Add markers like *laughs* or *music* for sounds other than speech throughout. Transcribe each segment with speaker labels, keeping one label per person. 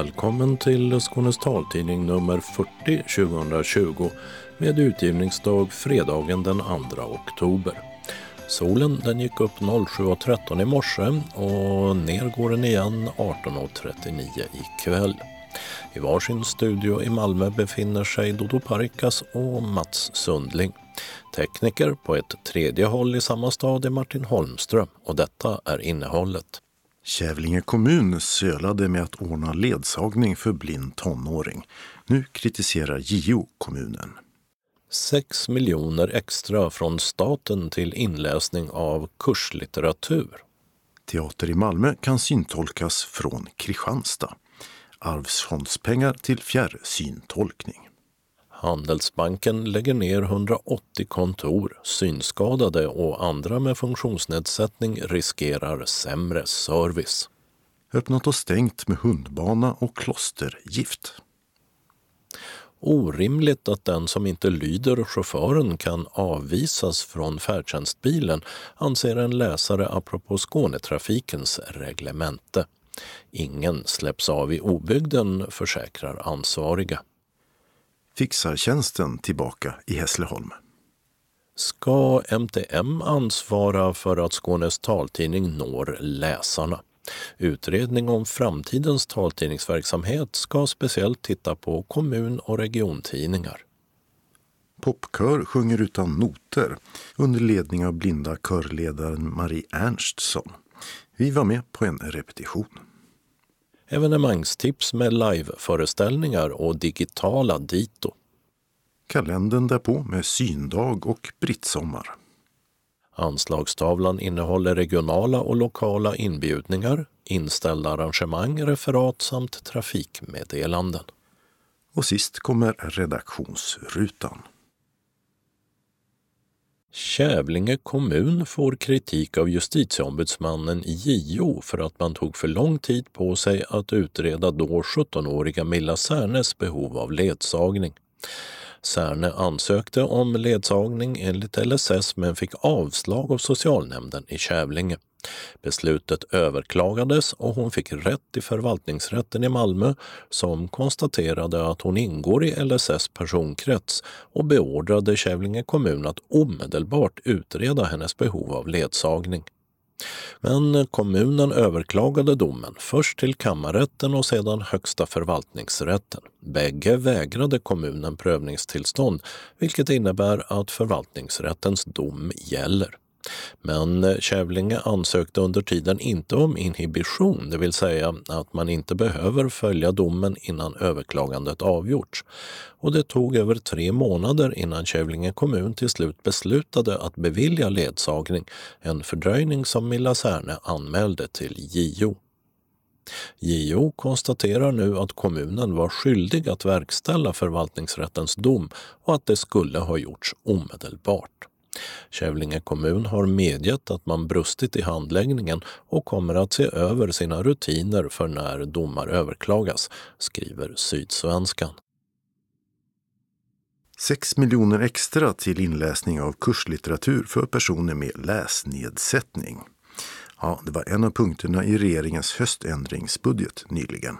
Speaker 1: Välkommen till Skånes taltidning nummer 40 2020 med utgivningsdag fredagen den 2 oktober. Solen den gick upp 07.13 i morse och ner går den igen 18.39 ikväll. I varsin studio i Malmö befinner sig Dodo Parikas och Mats Sundling. Tekniker på ett tredje håll i samma stad är Martin Holmström och detta är innehållet.
Speaker 2: Kävlinge kommun sölade med att ordna ledsagning för blind tonåring. Nu kritiserar JO kommunen.
Speaker 1: 6 miljoner extra från staten till inläsning av kurslitteratur.
Speaker 2: Teater i Malmö kan syntolkas från Kristianstad. Arvsfondspengar till fjärrsyntolkning.
Speaker 1: Handelsbanken lägger ner 180 kontor. Synskadade och andra med funktionsnedsättning riskerar sämre service.
Speaker 2: Öppnat och stängt med hundbana och klostergift.
Speaker 1: Orimligt att den som inte lyder chauffören kan avvisas från färdtjänstbilen anser en läsare apropå Skånetrafikens reglemente. Ingen släpps av i obygden, försäkrar ansvariga.
Speaker 2: Fixartjänsten tillbaka i Hässleholm.
Speaker 1: Ska MTM ansvara för att Skånes taltidning når läsarna? Utredning om framtidens taltidningsverksamhet ska speciellt titta på kommun och regiontidningar.
Speaker 2: Popkör sjunger utan noter under ledning av blinda körledaren Marie Ernstsson. Vi var med på en repetition.
Speaker 1: Evenemangstips med liveföreställningar och digitala dito.
Speaker 2: Kalendern därpå med syndag och brittsommar.
Speaker 1: Anslagstavlan innehåller regionala och lokala inbjudningar, inställda arrangemang, referat samt trafikmeddelanden.
Speaker 2: Och sist kommer redaktionsrutan.
Speaker 1: Kävlinge kommun får kritik av justitieombudsmannen JO för att man tog för lång tid på sig att utreda då 17-åriga Milla Särnes behov av ledsagning. Särne ansökte om ledsagning enligt LSS men fick avslag av socialnämnden i Kävlinge. Beslutet överklagades och hon fick rätt i förvaltningsrätten i Malmö som konstaterade att hon ingår i LSS personkrets och beordrade Kävlinge kommun att omedelbart utreda hennes behov av ledsagning. Men kommunen överklagade domen, först till kammarrätten och sedan Högsta förvaltningsrätten. Bägge vägrade kommunen prövningstillstånd, vilket innebär att förvaltningsrättens dom gäller. Men Kävlinge ansökte under tiden inte om inhibition, det vill säga att man inte behöver följa domen innan överklagandet avgjorts. Och det tog över tre månader innan Kävlinge kommun till slut beslutade att bevilja ledsagning, en fördröjning som Milla Särne anmälde till JO. JO konstaterar nu att kommunen var skyldig att verkställa förvaltningsrättens dom och att det skulle ha gjorts omedelbart. Kävlinge kommun har medgett att man brustit i handläggningen och kommer att se över sina rutiner för när domar överklagas, skriver Sydsvenskan.
Speaker 2: 6 miljoner extra till inläsning av kurslitteratur för personer med läsnedsättning. Ja, det var en av punkterna i regeringens höständringsbudget nyligen.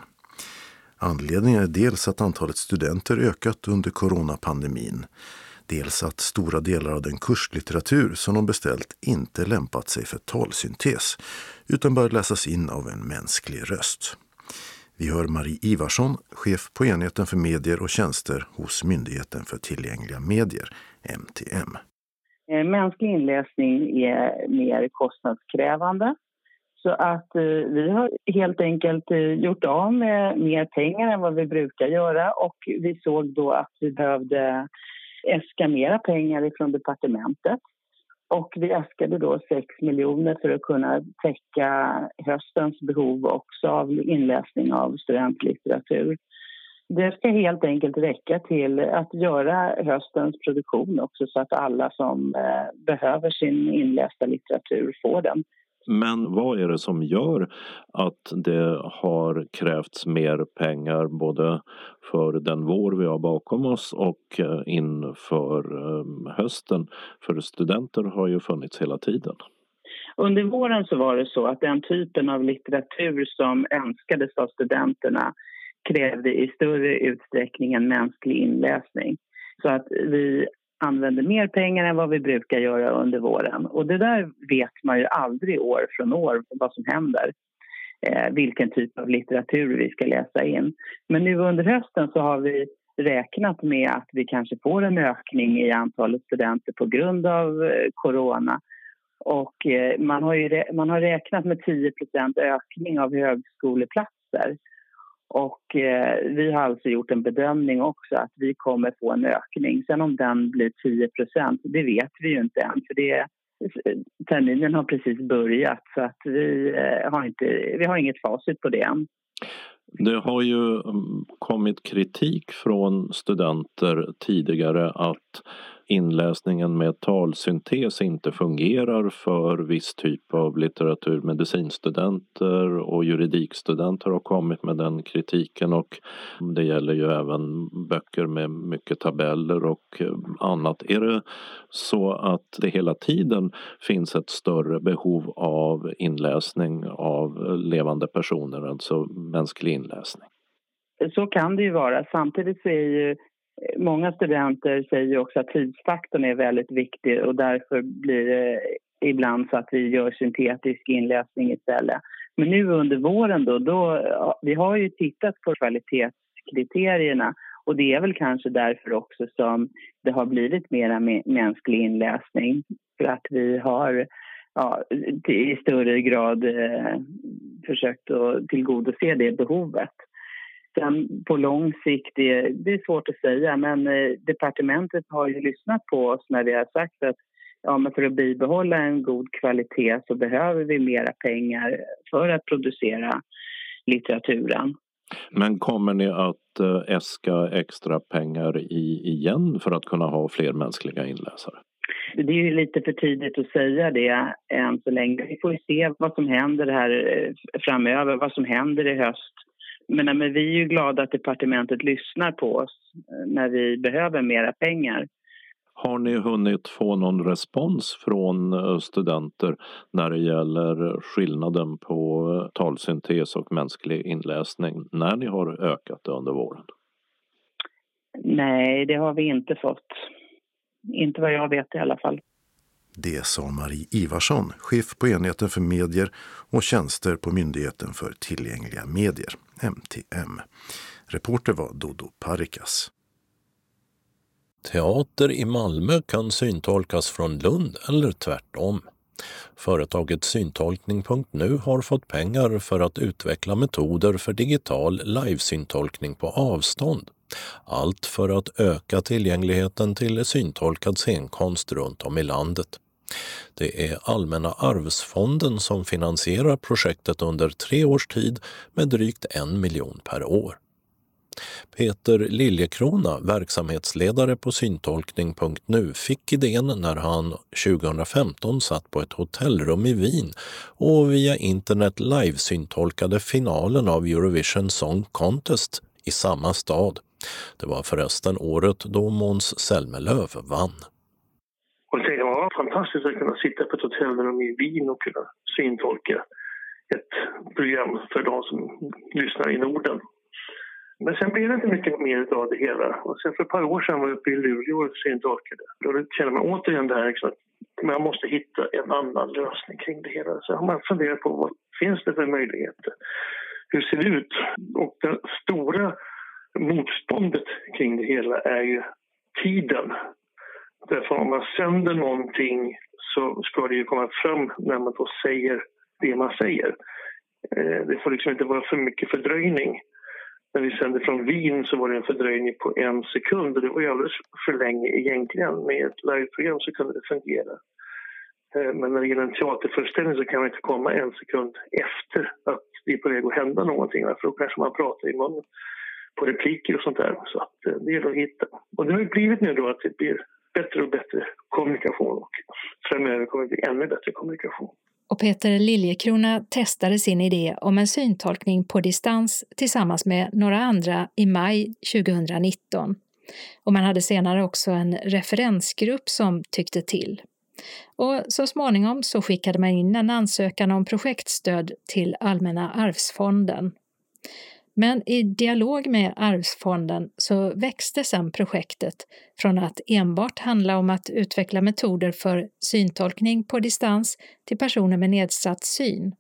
Speaker 2: Anledningen är dels att antalet studenter ökat under coronapandemin Dels att stora delar av den kurslitteratur som de beställt inte lämpat sig för talsyntes utan bör läsas in av en mänsklig röst. Vi hör Marie Ivarsson, chef på enheten för medier och tjänster hos Myndigheten för tillgängliga medier, MTM.
Speaker 3: Eh, mänsklig inläsning är mer kostnadskrävande. Så att eh, vi har helt enkelt eh, gjort av med mer pengar än vad vi brukar göra och vi såg då att vi behövde äska mera pengar från departementet. Och vi äskade då 6 miljoner för att kunna täcka höstens behov också av inläsning av studentlitteratur. Det ska helt enkelt räcka till att göra höstens produktion också så att alla som eh, behöver sin inlästa litteratur får den.
Speaker 1: Men vad är det som gör att det har krävts mer pengar både för den vår vi har bakom oss och eh, inför ehm, hösten? För studenter har ju funnits hela tiden.
Speaker 3: Under våren så var det så att den typen av litteratur som önskades av studenterna krävde i större utsträckning en mänsklig inläsning. Så att vi använder mer pengar än vad vi brukar göra under våren. Och det där vet man ju aldrig år från år vad som händer. Eh, vilken typ av litteratur vi ska läsa in. Men nu under hösten så har vi räknat med att vi kanske får en ökning i antalet studenter på grund av eh, corona. Och eh, man har, ju, man har räknat med 10% ökning av högskoleplatser. Och eh, vi har alltså gjort en bedömning också att vi kommer få en ökning. Sen om den blir 10% det vet vi ju inte än. För det, terminen har precis börjat så att vi, eh, har, inte, vi har inget facit på det än.
Speaker 1: Det har ju mm, kommit kritik från studenter tidigare att inläsningen med talsyntes inte fungerar för viss typ av litteratur. Medicinstudenter och juridikstudenter har kommit med den kritiken och det gäller ju även böcker med mycket tabeller och annat. Är det så att det hela tiden finns ett större behov av inläsning av levande personer, alltså mänsklig inläsning?
Speaker 3: Så kan det ju vara. Samtidigt så är ju Många studenter säger också att tidsfaktorn är väldigt viktig och därför blir det ibland så att vi gör syntetisk inläsning istället. Men nu under våren då, då vi har ju tittat på kvalitetskriterierna och det är väl kanske därför också som det har blivit mera mänsklig inläsning. För att vi har ja, i större grad eh, försökt att tillgodose det behovet. Sen på lång sikt, det, det är svårt att säga men eh, departementet har ju lyssnat på oss när vi har sagt att ja, men för att bibehålla en god kvalitet så behöver vi mera pengar för att producera litteraturen.
Speaker 1: Men kommer ni att äh, äska extra pengar i, igen för att kunna ha fler mänskliga inläsare?
Speaker 3: Det är ju lite för tidigt att säga det än så länge. Vi får se vad som händer här eh, framöver, vad som händer i höst men, men vi är ju glada att departementet lyssnar på oss eh, när vi behöver mera pengar.
Speaker 1: Har ni hunnit få någon respons från eh, studenter när det gäller skillnaden på eh, talsyntes och mänsklig inläsning när ni har ökat det under våren?
Speaker 3: Nej, det har vi inte fått. Inte vad jag vet i alla fall.
Speaker 2: Det sa Marie Ivarsson, chef på enheten för medier och tjänster på Myndigheten för tillgängliga medier, MTM. Reporter var Dodo Parikas.
Speaker 1: Teater i Malmö kan syntolkas från Lund eller tvärtom. Företaget Syntolkning.nu har fått pengar för att utveckla metoder för digital livesyntolkning på avstånd. Allt för att öka tillgängligheten till syntolkad scenkonst runt om i landet. Det är Allmänna arvsfonden som finansierar projektet under tre års tid med drygt en miljon per år. Peter Liljekrona, verksamhetsledare på syntolkning.nu, fick idén när han 2015 satt på ett hotellrum i Wien och via internet livesyntolkade finalen av Eurovision Song Contest i samma stad. Det var förresten året då Måns Zelmerlöw vann.
Speaker 4: Det var fantastiskt att kunna sitta på ett hotellrum i Wien och kunna syntolka ett program för de som lyssnar i Norden. Men sen blev det inte mycket mer av det hela. Och sen för ett par år sedan var jag uppe i Luleå och syntolkade. Då känner man återigen det här liksom, att man måste hitta en annan lösning kring det hela. Så har man funderat på vad finns det för möjligheter? Hur ser det ut? Och det stora motståndet kring det hela är ju tiden. Därför om man sänder någonting så ska det ju komma fram när man då säger det man säger. Eh, det får liksom inte vara för mycket fördröjning. När vi sände från Wien så var det en fördröjning på en sekund och det var ju alldeles för länge egentligen. Med ett liveprogram så kunde det fungera. Eh, men när det gäller en teaterföreställning så kan man inte komma en sekund efter att det är på väg att hända någonting. För då kanske man pratar i munnen på repliker och sånt där. Så att eh, det gäller att hitta. Och det har ju blivit nu då att det blir bättre och bättre kommunikation och framöver kommer det bli ännu bättre kommunikation.
Speaker 5: Och Peter Liljekrona testade sin idé om en syntolkning på distans tillsammans med några andra i maj 2019. Och man hade senare också en referensgrupp som tyckte till. Och så småningom så skickade man in en ansökan om projektstöd till Allmänna arvsfonden. Men i dialog med Arvsfonden så växte sedan projektet från att enbart handla om att utveckla metoder för syntolkning på distans till personer med nedsatt syn,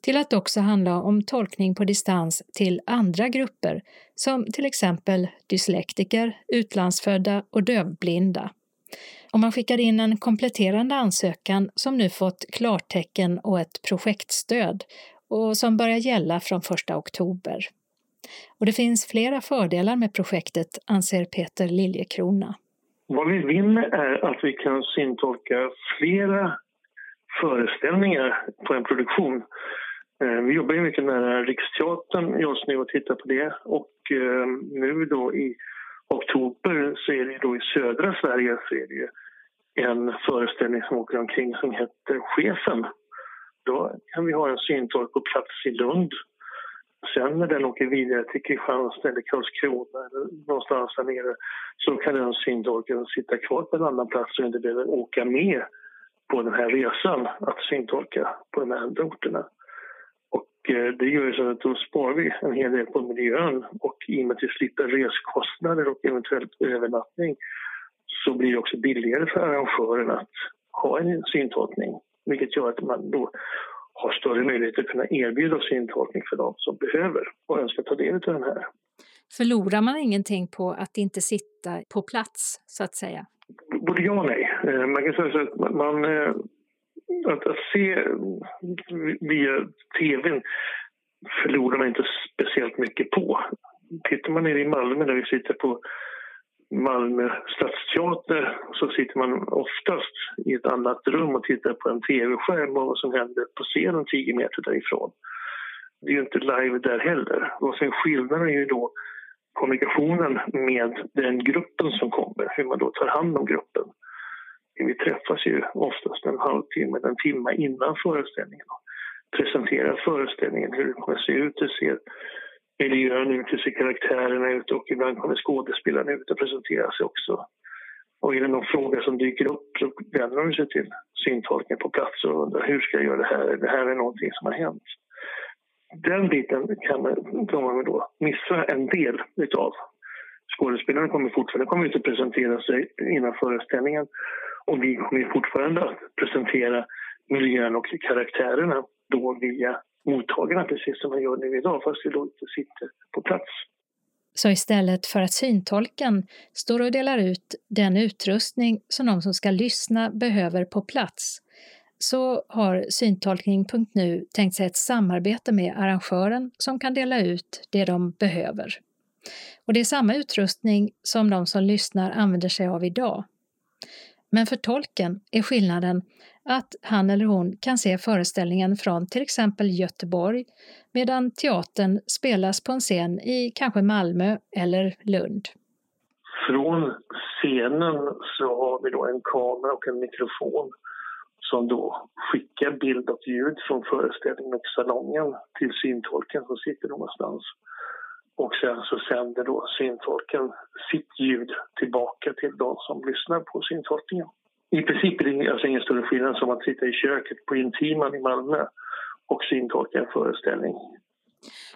Speaker 5: till att också handla om tolkning på distans till andra grupper som till exempel dyslektiker, utlandsfödda och dövblinda. Och man skickade in en kompletterande ansökan som nu fått klartecken och ett projektstöd och som börjar gälla från 1 oktober. Och det finns flera fördelar med projektet, anser Peter Liljekrona.
Speaker 4: Vad vi vinner är att vi kan syntolka flera föreställningar på en produktion. Eh, vi jobbar ju mycket nära Riksteatern just nu och tittar på det. Och eh, nu då i oktober så är det då i södra Sverige så är det en föreställning som åker omkring som heter Chefen. Då kan vi ha en syntolk på plats i Lund Sen när den åker vidare till Kristianstad eller Karlskrona eller någonstans där nere så kan den syntolken sitta kvar på en annan plats och inte behöver åka med på den här resan att syntolka på de här andra orterna. Och eh, det gör ju så att då sparar vi en hel del på miljön och i och med att vi slipper reskostnader och eventuellt övernattning så blir det också billigare för arrangören att ha en syntolkning vilket gör att man då har större möjlighet att kunna erbjuda syntolkning för de som behöver och önskar ta del av den här.
Speaker 5: Förlorar man ingenting på att inte sitta på plats, så att säga?
Speaker 4: Både ja och nej. Eh, man kan säga så att man... Eh, att, att se via tvn förlorar man inte speciellt mycket på. Tittar man nere i Malmö där vi sitter på Malmö stadsteater så sitter man oftast i ett annat rum och tittar på en tv-skärm och vad som händer på scenen 10 meter därifrån. Det är ju inte live där heller. Och sen skillnaden är ju då kommunikationen med den gruppen som kommer, hur man då tar hand om gruppen. Vi träffas ju oftast en halvtimme, en timme innan föreställningen och presenterar föreställningen, hur det kommer att se ut, hur ser miljön ut, hur ser karaktärerna ut och ibland kommer skådespelarna ut och presenterar sig också. Och är det någon fråga som dyker upp så vänder de sig till syntolken på plats och undrar hur ska jag göra det här? Det här är någonting som har hänt. Den biten kan man, kan man då missa en del utav. Skådespelarna kommer fortfarande kommer inte att presentera sig innan föreställningen och vi kommer fortfarande att presentera miljön och karaktärerna då via mottagarna precis som man gör nu idag fast vi då inte sitter på plats.
Speaker 5: Så istället för att syntolken står och delar ut den utrustning som de som ska lyssna behöver på plats så har syntolkning.nu tänkt sig ett samarbete med arrangören som kan dela ut det de behöver. Och det är samma utrustning som de som lyssnar använder sig av idag. Men för tolken är skillnaden att han eller hon kan se föreställningen från till exempel Göteborg medan teatern spelas på en scen i kanske Malmö eller Lund.
Speaker 4: Från scenen så har vi då en kamera och en mikrofon som då skickar bild och ljud från föreställningen och salongen till syntolken som sitter någonstans. Och sen så sänder då syntolken sitt ljud tillbaka till de som lyssnar på syntolkningen. I princip är det alltså ingen större skillnad som att sitta i köket på Intiman i Malmö och syntolka en föreställning.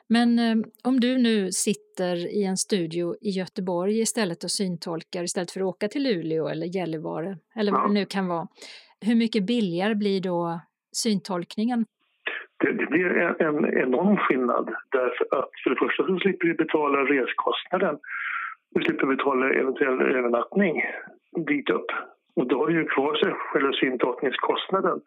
Speaker 5: Men eh, om du nu sitter i en studio i Göteborg istället och syntolkar istället för att åka till Luleå eller Gällivare eller vad ja. det nu kan vara. Hur mycket billigare blir då syntolkningen?
Speaker 4: Det, det blir en, en enorm skillnad därför att för det första så slipper vi betala reskostnaden. Vi slipper betala eventuell övernattning dit upp. Och då har du ju kvar sig själva syntolkningskostnaden.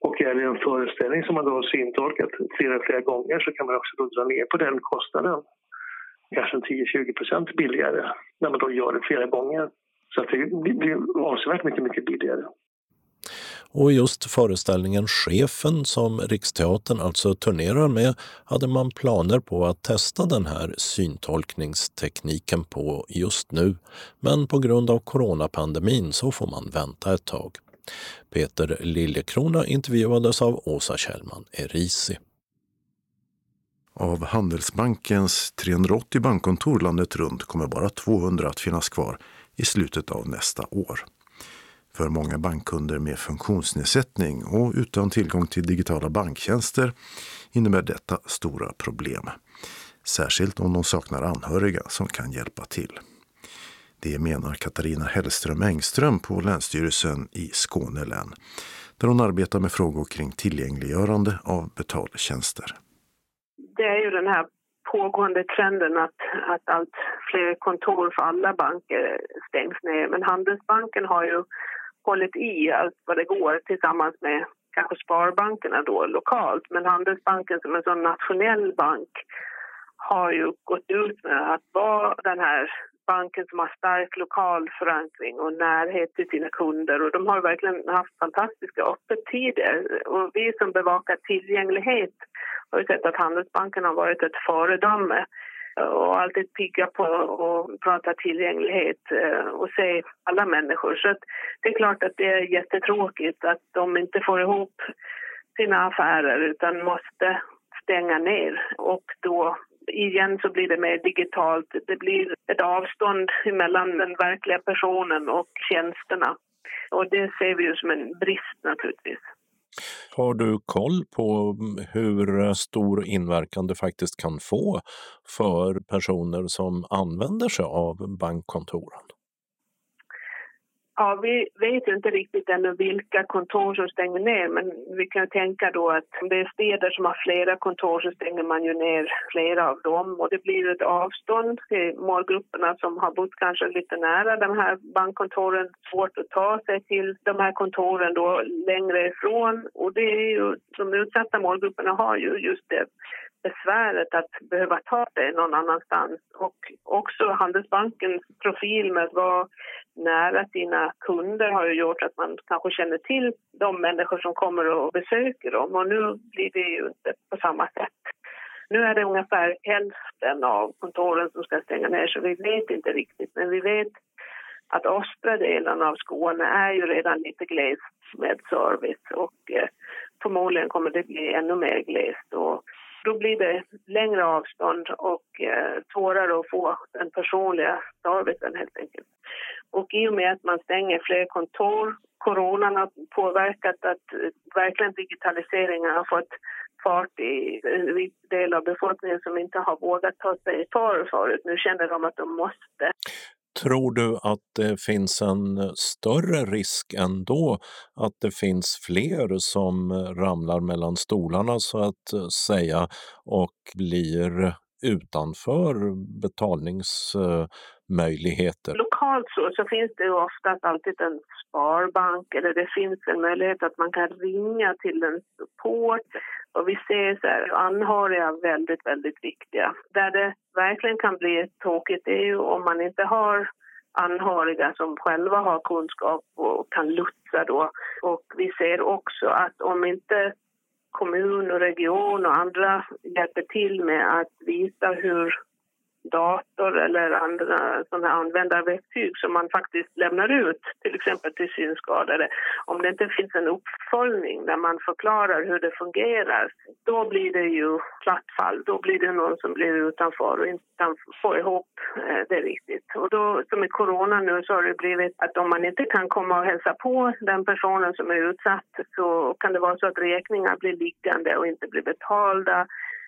Speaker 4: Och är det en föreställning som man då har syntolkat flera, flera gånger så kan man också då dra ner på den kostnaden. Kanske 10-20 billigare när man då gör det flera gånger. Så att det blir avsevärt mycket, mycket billigare.
Speaker 1: Och just föreställningen Chefen som Riksteatern alltså turnerar med hade man planer på att testa den här syntolkningstekniken på just nu. Men på grund av coronapandemin så får man vänta ett tag. Peter Liljekrona intervjuades av Åsa Kjellman Erisi.
Speaker 2: Av Handelsbankens 380 bankkontor landet runt kommer bara 200 att finnas kvar i slutet av nästa år. För många bankkunder med funktionsnedsättning och utan tillgång till digitala banktjänster innebär detta stora problem. Särskilt om de saknar anhöriga som kan hjälpa till. Det menar Katarina Hellström Engström på Länsstyrelsen i Skåne län där hon arbetar med frågor kring tillgängliggörande av betaltjänster.
Speaker 6: Det är ju den här pågående trenden att, att allt fler kontor för alla banker stängs ner. Men Handelsbanken har ju hållit i allt vad det går tillsammans med kanske sparbankerna då lokalt. Men Handelsbanken som en sån nationell bank har ju gått ut med att vara den här banken som har stark lokal förankring och närhet till sina kunder. Och de har verkligen haft fantastiska öppettider. Och vi som bevakar tillgänglighet har ju sett att Handelsbanken har varit ett föredöme och alltid pigga på att prata tillgänglighet eh, och se alla människor. Så det är klart att det är jättetråkigt att de inte får ihop sina affärer utan måste stänga ner och då igen så blir det mer digitalt. Det blir ett avstånd mellan den verkliga personen och tjänsterna. Och det ser vi ju som en brist naturligtvis.
Speaker 1: Har du koll på mm, hur eh, stor inverkan det faktiskt kan få för personer som använder sig av bankkontoren?
Speaker 6: Ja, vi vet inte riktigt ännu vilka kontor som stänger ner men vi kan tänka då att om det är städer som har flera kontor så stänger man ju ner flera av dem och det blir ett avstånd till målgrupperna som har bott kanske lite nära de här bankkontoren. Svårt att ta sig till de här kontoren då längre ifrån och det är ju, de utsatta målgrupperna har ju just det besväret att behöva ta sig någon annanstans. Och också Handelsbankens profil med att vara nära sina kunder har ju gjort att man kanske känner till de människor som kommer och besöker dem. Och nu blir det ju inte på samma sätt. Nu är det ungefär hälften av kontoren som ska stänga ner så vi vet inte riktigt. Men vi vet att östra delen av Skåne är ju redan lite glest med service och eh, förmodligen kommer det bli ännu mer glest. Och då blir det längre avstånd och eh, svårare att få den personliga servicen helt enkelt. Och i och med att man stänger fler kontor, coronan har påverkat att eh, verkligen digitaliseringen har fått fart i en viss del av befolkningen som inte har vågat ta sig för förut. Nu känner de att de måste.
Speaker 1: Tror du att det finns en större risk ändå att det finns fler som ramlar mellan stolarna så att säga och blir utanför betalningsmöjligheter?
Speaker 6: Lokalt så, så finns det ju oftast alltid en sparbank eller det finns en möjlighet att man kan ringa till en support. Och vi ser så här, anhöriga väldigt, väldigt viktiga. Där det verkligen kan bli tråkigt är ju om man inte har anhöriga som själva har kunskap och kan lutsa då. Och vi ser också att om inte kommun och region och andra hjälper till med att visa hur dator eller andra sådana användarverktyg som man faktiskt lämnar ut, till exempel till synskadade. Om det inte finns en uppföljning där man förklarar hur det fungerar, då blir det ju platt fall. Då blir det någon som blir utanför och inte kan få ihop eh, det riktigt. Och då, som i corona nu, så har det blivit att om man inte kan komma och hälsa på den personen som är utsatt så kan det vara så att räkningar blir liggande och inte blir betalda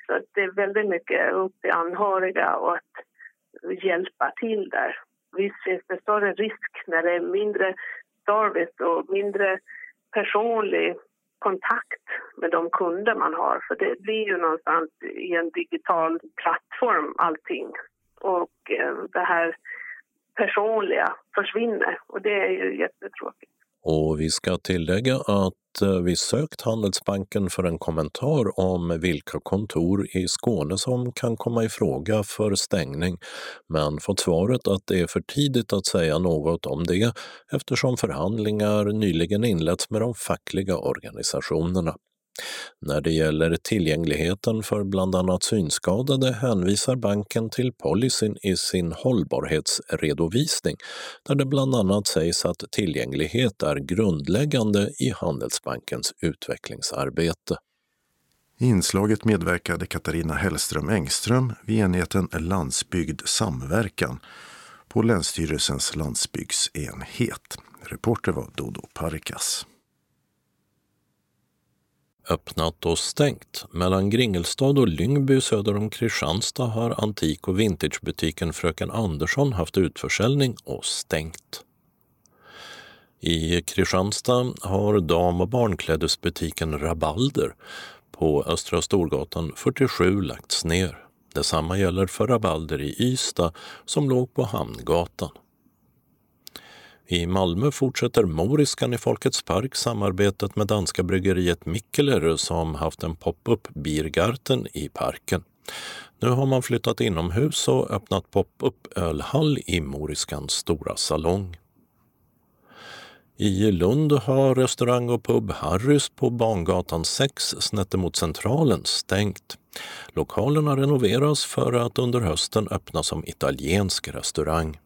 Speaker 6: så det är väldigt mycket upp till anhöriga och att hjälpa till där. Visst finns det större risk när det är mindre service och mindre personlig kontakt med de kunder man har. För det blir ju någonstans i en digital plattform allting. Och eh, det här personliga försvinner och det är ju jättetråkigt.
Speaker 1: Och vi ska tillägga att eh, vi sökt Handelsbanken för en kommentar om vilka kontor i Skåne som kan komma i fråga för stängning, men fått svaret att det är för tidigt att säga något om det eftersom förhandlingar nyligen inletts med de fackliga organisationerna. När det gäller tillgängligheten för bland annat synskadade hänvisar banken till policyn i sin hållbarhetsredovisning där det bland annat sägs att tillgänglighet är grundläggande i Handelsbankens utvecklingsarbete.
Speaker 2: I inslaget medverkade Katarina Hellström Engström vid enheten Landsbygd samverkan på Länsstyrelsens landsbygdsenhet. Reporter var Dodo Parikas.
Speaker 1: Öppnat och stängt. Mellan Gringelstad och Lyngby söder om Kristianstad har antik och vintagebutiken Fröken Andersson haft utförsäljning och stängt. I Kristianstad har dam och barnklädesbutiken Rabalder på Östra Storgatan 47 lagts ner. Detsamma gäller för Rabalder i Ystad som låg på Hamngatan. I Malmö fortsätter Moriskan i Folkets park samarbetet med danska bryggeriet Mikkeler som haft en pop-up Biergarten i parken. Nu har man flyttat inomhus och öppnat pop-up ölhall i Moriskans stora salong. I Lund har restaurang och pub Harrys på Bangatan 6 snett emot Centralen stängt. Lokalerna renoveras för att under hösten öppna som italiensk restaurang.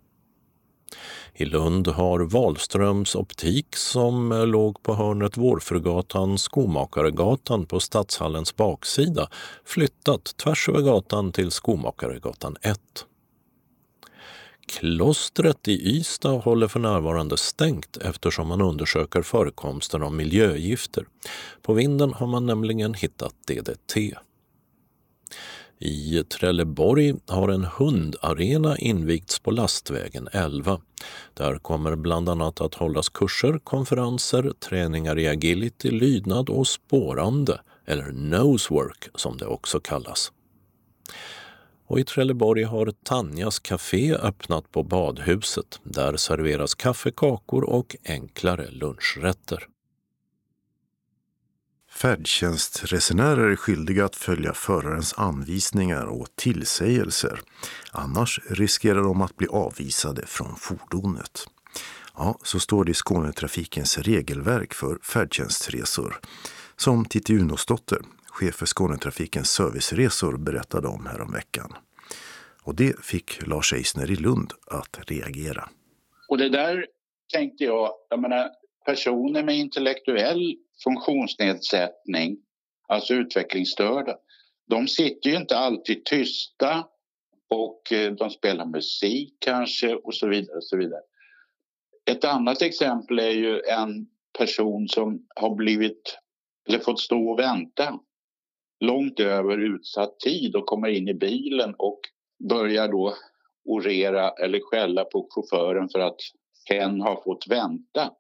Speaker 1: I Lund har Wahlströms optik som eh, låg på hörnet Vårfrugatan Skomakaregatan på Stadshallens baksida flyttat tvärs över gatan till Skomakaregatan 1. Klostret i Ystad håller för närvarande stängt eftersom man undersöker förekomsten av miljögifter. På vinden har man nämligen hittat DDT. I Trelleborg har en hundarena invigts på Lastvägen 11. Där kommer bland annat att hållas kurser, konferenser, träningar i agility, lydnad och spårande, eller nosework som det också kallas. Och i Trelleborg har Tanjas Café öppnat på badhuset. Där serveras kaffe, kakor och enklare lunchrätter.
Speaker 2: Färdtjänstresenärer är skyldiga att följa förarens anvisningar och tillsägelser. Annars riskerar de att bli avvisade från fordonet. Ja, så står det i Skånetrafikens regelverk för färdtjänstresor. Som Titti Unosdotter, chef för Skånetrafikens serviceresor, berättade om häromveckan. Och det fick Lars Eisner i Lund att reagera.
Speaker 7: Och det där tänkte jag, jag menar, personer med intellektuell funktionsnedsättning, alltså utvecklingsstörda, de sitter ju inte alltid tysta och eh, de spelar musik kanske och så vidare. Och så vidare. Ett annat exempel är ju en person som har blivit eller fått stå och vänta långt över utsatt tid och kommer in i bilen och börjar då orera eller skälla på chauffören för att hen har fått vänta.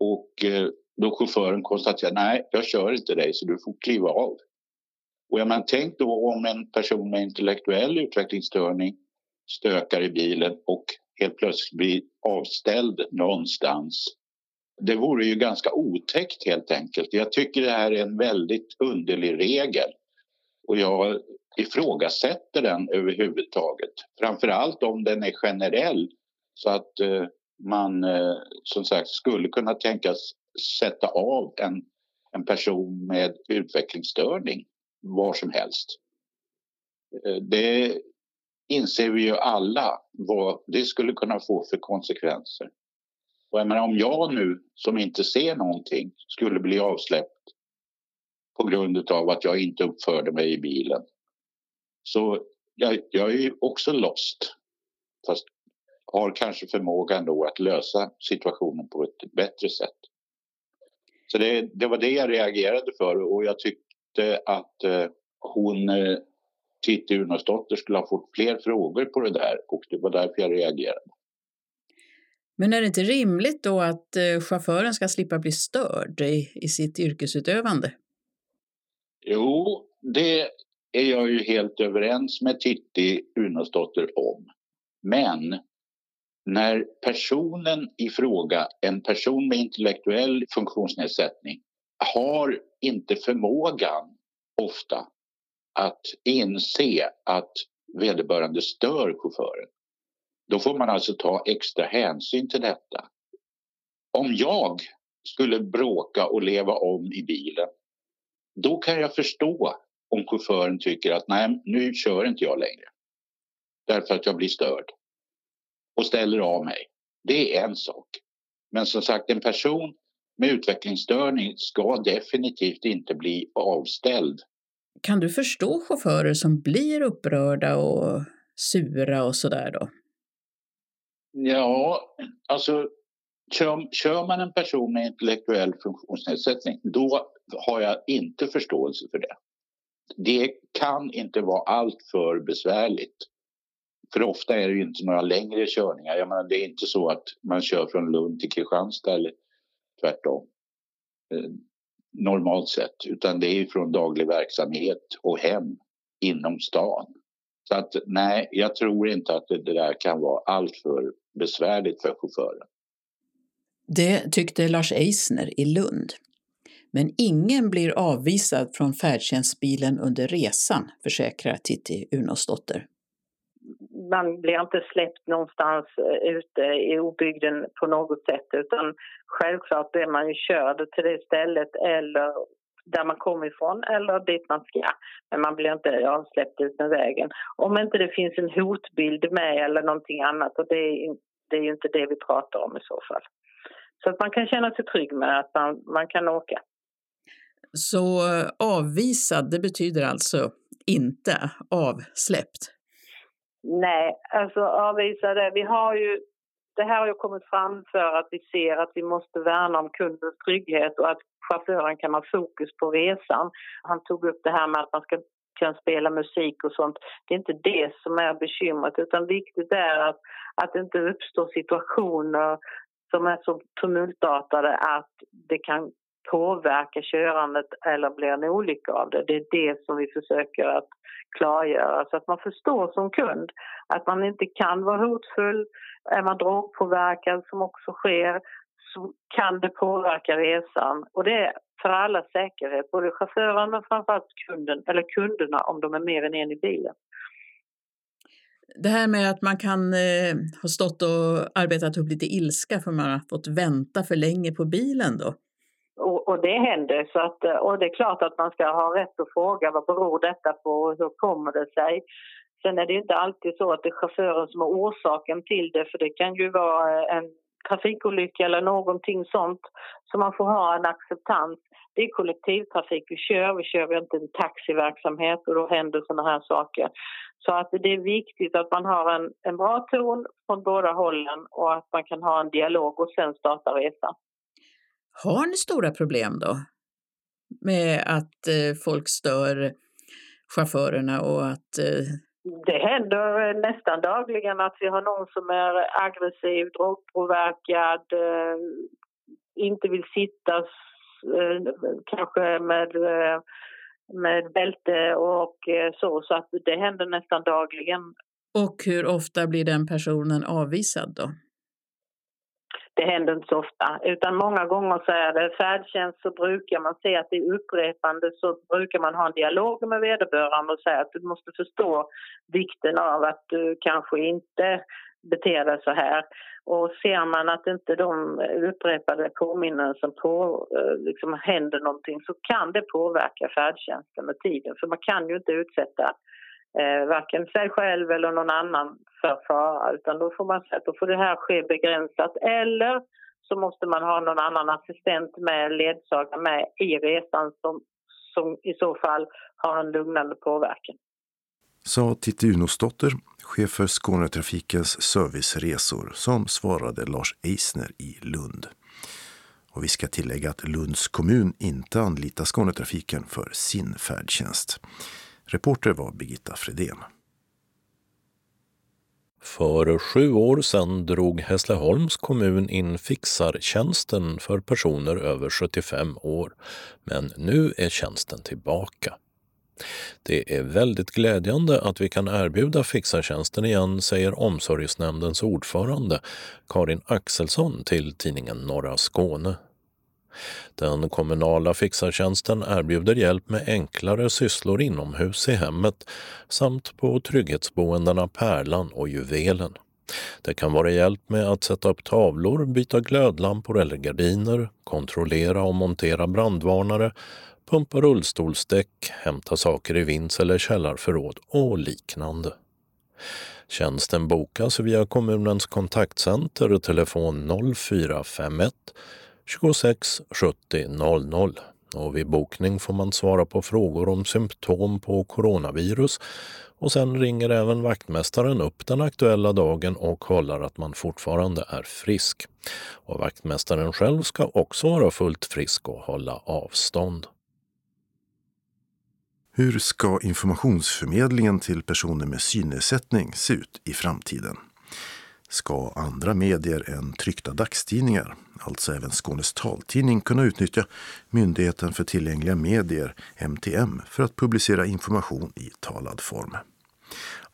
Speaker 7: Och eh, då chauffören konstaterar nej, jag kör inte dig så du får kliva av. Och jag menar, tänk då om en person med intellektuell utvecklingsstörning stökar i bilen och helt plötsligt blir avställd någonstans. Det vore ju ganska otäckt helt enkelt. Jag tycker det här är en väldigt underlig regel och jag ifrågasätter den överhuvudtaget. Framför allt om den är generell så att eh, man eh, som sagt skulle kunna tänkas sätta av en, en person med utvecklingsstörning var som helst. Eh, det inser vi ju alla vad det skulle kunna få för konsekvenser. Och jag menar, om jag nu som inte ser någonting skulle bli avsläppt på grund av att jag inte uppförde mig i bilen. Så jag, jag är ju också lost. Fast har kanske förmågan då att lösa situationen på ett bättre sätt. Så det, det var det jag reagerade för och jag tyckte att eh, hon, eh, Titti Unosdotter, skulle ha fått fler frågor på det där och det var därför jag reagerade.
Speaker 8: Men är det inte rimligt då att eh, chauffören ska slippa bli störd i, i sitt yrkesutövande?
Speaker 7: Jo, det är jag ju helt överens med Titti Unosdotter om. Men när personen i fråga, en person med intellektuell funktionsnedsättning, har inte förmågan ofta att inse att vederbörande stör chauffören. Då får man alltså ta extra hänsyn till detta. Om jag skulle bråka och leva om i bilen, då kan jag förstå om chauffören tycker att nej, nu kör inte jag längre. Därför att jag blir störd och ställer av mig. Det är en sak. Men som sagt, en person med utvecklingsstörning ska definitivt inte bli avställd.
Speaker 8: Kan du förstå chaufförer som blir upprörda och sura och sådär då?
Speaker 7: Ja, alltså Kör, kör man en person med intellektuell funktionsnedsättning, då har jag inte förståelse för det. Det kan inte vara allt för besvärligt. För ofta är det ju inte några längre körningar. Jag menar, det är inte så att man kör från Lund till Kristianstad eller tvärtom. Eh, normalt sett, utan det är från daglig verksamhet och hem inom stan. Så att nej, jag tror inte att det där kan vara alltför besvärligt för chauffören.
Speaker 8: Det tyckte Lars Eisner i Lund. Men ingen blir avvisad från färdtjänstbilen under resan, försäkrar Titti Unosdotter.
Speaker 9: Man blir inte släppt någonstans eh, ute i obygden på något sätt utan självklart blir man ju körd till det stället eller där man kommer ifrån eller dit man ska. Men man blir inte avsläppt ut med vägen. Om inte det finns en hotbild med eller någonting annat och det är, det är ju inte det vi pratar om i så fall. Så att man kan känna sig trygg med att man, man kan åka.
Speaker 8: Så eh, avvisad, det betyder alltså inte avsläppt?
Speaker 9: Nej, alltså avvisa det. Vi har ju, det här har ju kommit fram för att vi ser att vi måste värna om kundens trygghet och att chauffören kan ha fokus på resan. Han tog upp det här med att man ska kan spela musik och sånt. Det är inte det som är bekymret utan viktigt är att, att det inte uppstår situationer som är så tumultartade att det kan påverka körandet eller blir en olycka av det. Det är det som vi försöker att klargöra så att man förstår som kund att man inte kan vara hotfull. Är man drogpåverkad, som också sker, så kan det påverka resan. Och det är för alla säkerhet, både chauffören men framförallt kunden, eller kunderna om de är mer än en i bilen.
Speaker 8: Det här med att man kan eh, ha stått och arbetat upp lite ilska för man har fått vänta för länge på bilen då?
Speaker 9: Och, det händer. Så att, eh, och det är klart att man ska ha rätt att fråga vad beror detta på och hur kommer det sig? Sen är det inte alltid så att det är chauffören som är orsaken till det för det kan ju vara eh, en trafikolycka eller någonting sånt. Så man får ha en acceptans. Det är kollektivtrafik vi kör, vi kör inte en taxiverksamhet och då händer sådana här saker. Så att det är viktigt att man har en, en bra ton från båda hållen och att man kan ha en dialog och sen starta resan.
Speaker 8: Har ni stora problem då? Med att eh, folk stör chaufförerna och att... Eh...
Speaker 9: Det händer nästan dagligen att vi har någon som är aggressiv, drogpåverkad, eh, inte vill sitta eh, kanske med, eh, med bälte och eh, så. Så att det händer nästan dagligen.
Speaker 8: Och hur ofta blir den personen avvisad då?
Speaker 9: Det händer inte så ofta. Utan många gånger så är det färdtjänst så brukar man se att det är upprepande så brukar man ha en dialog med vederbörande och säga att du måste förstå vikten av att du kanske inte beter dig så här. Och ser man att inte de upprepade påminnelsen på, eh, liksom händer någonting så kan det påverka färdtjänsten med tiden. För man kan ju inte utsätta eh, varken sig själv eller någon annan för fara utan då får man säga att då får det här ske begränsat eller så måste man ha någon annan assistent med, ledsagare med i resan som, som i så fall har en lugnande påverkan.
Speaker 2: Sa Titti Unosdotter, chef för Skånetrafikens serviceresor, som svarade Lars Eisner i Lund. Och vi ska tillägga att Lunds kommun inte anlitar Skånetrafiken för sin färdtjänst. Reporter var Birgitta Fredén.
Speaker 1: För sju år sedan drog Hässleholms kommun in fixartjänsten för personer över 75 år, men nu är tjänsten tillbaka. Det är väldigt glädjande att vi kan erbjuda fixartjänsten igen, säger omsorgsnämndens ordförande Karin Axelsson till tidningen Norra Skåne. Den kommunala fixartjänsten erbjuder hjälp med enklare sysslor inomhus i hemmet samt på trygghetsboendena Pärlan och Juvelen. Det kan vara hjälp med att sätta upp tavlor, byta glödlampor eller gardiner, kontrollera och montera brandvarnare, pumpa rullstolsdäck, hämta saker i vinds eller källarförråd och liknande. Tjänsten bokas via kommunens kontaktcenter telefon 0451 26 70 00 och vid bokning får man svara på frågor om symptom på coronavirus Och sen ringer även vaktmästaren upp den aktuella dagen och kollar att man fortfarande är frisk. Och vaktmästaren själv ska också vara fullt frisk och hålla avstånd.
Speaker 2: Hur ska informationsförmedlingen till personer med synnedsättning se ut i framtiden? Ska andra medier än tryckta dagstidningar, alltså även Skånes taltidning, kunna utnyttja Myndigheten för tillgängliga medier, MTM, för att publicera information i talad form?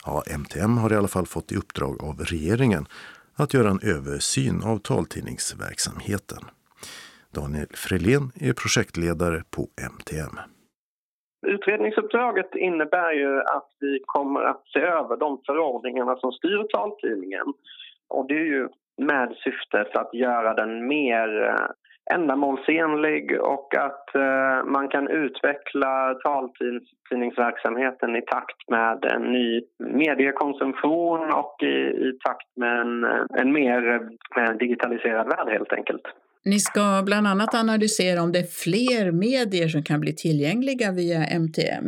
Speaker 2: Ja, MTM har i alla fall fått i uppdrag av regeringen att göra en översyn av taltidningsverksamheten. Daniel Frelén är projektledare på MTM.
Speaker 10: Utredningsuppdraget innebär ju att vi kommer att se över de förordningarna som styr taltidningen. Och det är ju med syftet att göra den mer eh, ändamålsenlig och att eh, man kan utveckla taltidningsverksamheten i takt med en ny mediekonsumtion och i, i takt med en, eh, en mer digitaliserad värld helt enkelt.
Speaker 8: Ni ska bland annat analysera om det är fler medier som kan bli tillgängliga via MTM.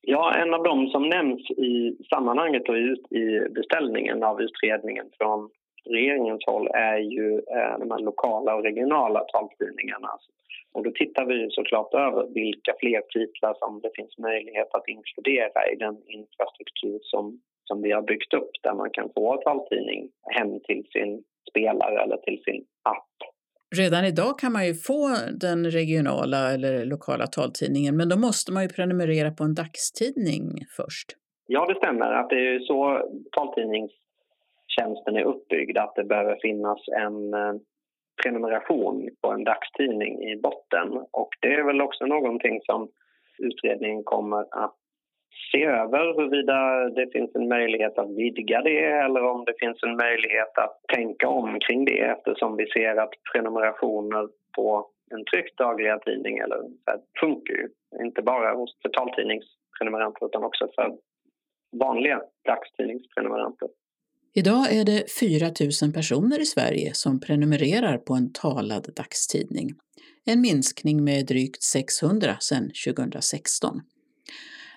Speaker 10: Ja, en av dem som nämns i sammanhanget och ut i beställningen av utredningen från regeringens håll är ju eh, de här lokala och regionala taltidningarna. Och då tittar vi såklart över vilka fler titlar som det finns möjlighet att inkludera i den infrastruktur som, som vi har byggt upp där man kan få taltidning hem till sin spelare eller till sin app.
Speaker 8: Redan idag kan man ju få den regionala eller lokala taltidningen men då måste man ju prenumerera på en dagstidning först.
Speaker 10: Ja, det stämmer. Att det är så taltidningstjänsten är uppbyggd att det behöver finnas en eh, prenumeration på en dagstidning i botten. Och det är väl också någonting som utredningen kommer att se över huruvida det finns en möjlighet att vidga det eller om det finns en möjlighet att tänka om kring det eftersom vi ser att prenumerationer på en tryckt dagliga tidning eller funkar ju. Inte bara hos taltidningsprenumeranter utan också för vanliga dagstidningsprenumeranter.
Speaker 8: Idag är det 4 000 personer i Sverige som prenumererar på en talad dagstidning. En minskning med drygt 600 sedan 2016.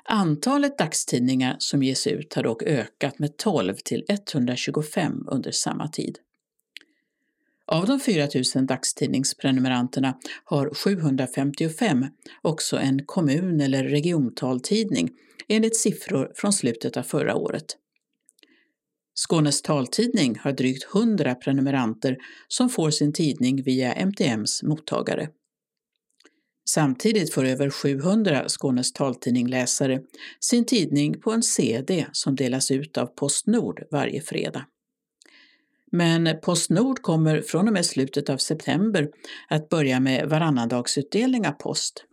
Speaker 8: Antalet dagstidningar som ges ut har dock ökat med 12 till 125 under samma tid. Av de 4 000 dagstidningsprenumeranterna har 755 också en kommun eller regiontaltidning enligt siffror från slutet av förra året. Skånes taltidning har drygt 100 prenumeranter som får sin tidning via MTMs mottagare. Samtidigt får över 700 Skånes taltidningläsare sin tidning på en CD som delas ut av Postnord varje fredag. Men Postnord kommer från och med slutet av september att börja med varannandagsutdelning av post.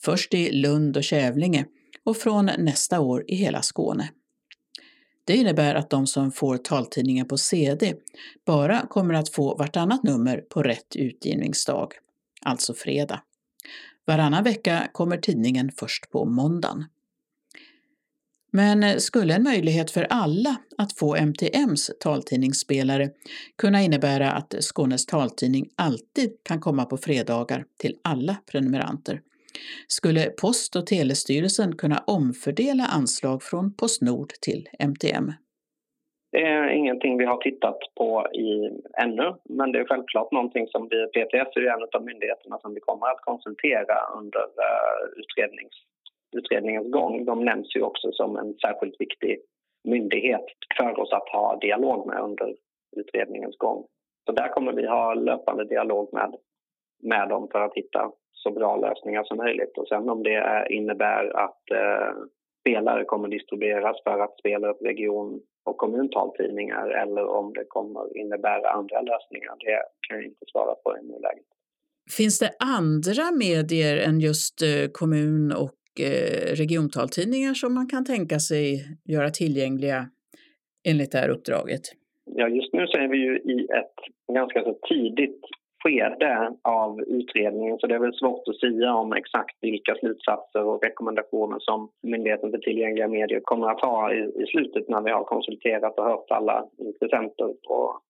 Speaker 8: Först i Lund och Kävlinge och från nästa år i hela Skåne. Det innebär att de som får taltidningen på CD bara kommer att få vartannat nummer på rätt utgivningsdag, alltså fredag. Varannan vecka kommer tidningen först på måndagen. Men eh, skulle en möjlighet för alla att få MTMs taltidningsspelare kunna innebära att Skånes taltidning alltid kan komma på fredagar till alla prenumeranter? Skulle Post och telestyrelsen kunna omfördela anslag från Postnord till MTM?
Speaker 10: Det är ingenting vi har tittat på i, ännu, men det är självklart någonting som vi, PTS är en av myndigheterna som vi kommer att konsultera under uh, utrednings, utredningens gång. De nämns ju också som en särskilt viktig myndighet för oss att ha dialog med under utredningens gång. Så där kommer vi ha löpande dialog med, med dem för att hitta så bra lösningar som möjligt. Och sen om det innebär att uh, spelare kommer distribueras för att spela upp region och kommuntaltidningar eller om det kommer innebära andra lösningar. Det kan jag inte svara på i nuläget.
Speaker 8: Finns det andra medier än just eh, kommun och eh, regiontaltidningar som man kan tänka sig göra tillgängliga enligt det här uppdraget?
Speaker 10: Ja, just nu så är vi ju i ett ganska så tidigt skede av utredningen så det är väl svårt att säga om exakt vilka slutsatser och rekommendationer som Myndigheten för tillgängliga medier kommer att ha i, i slutet när vi har konsulterat och hört alla intressenter. Och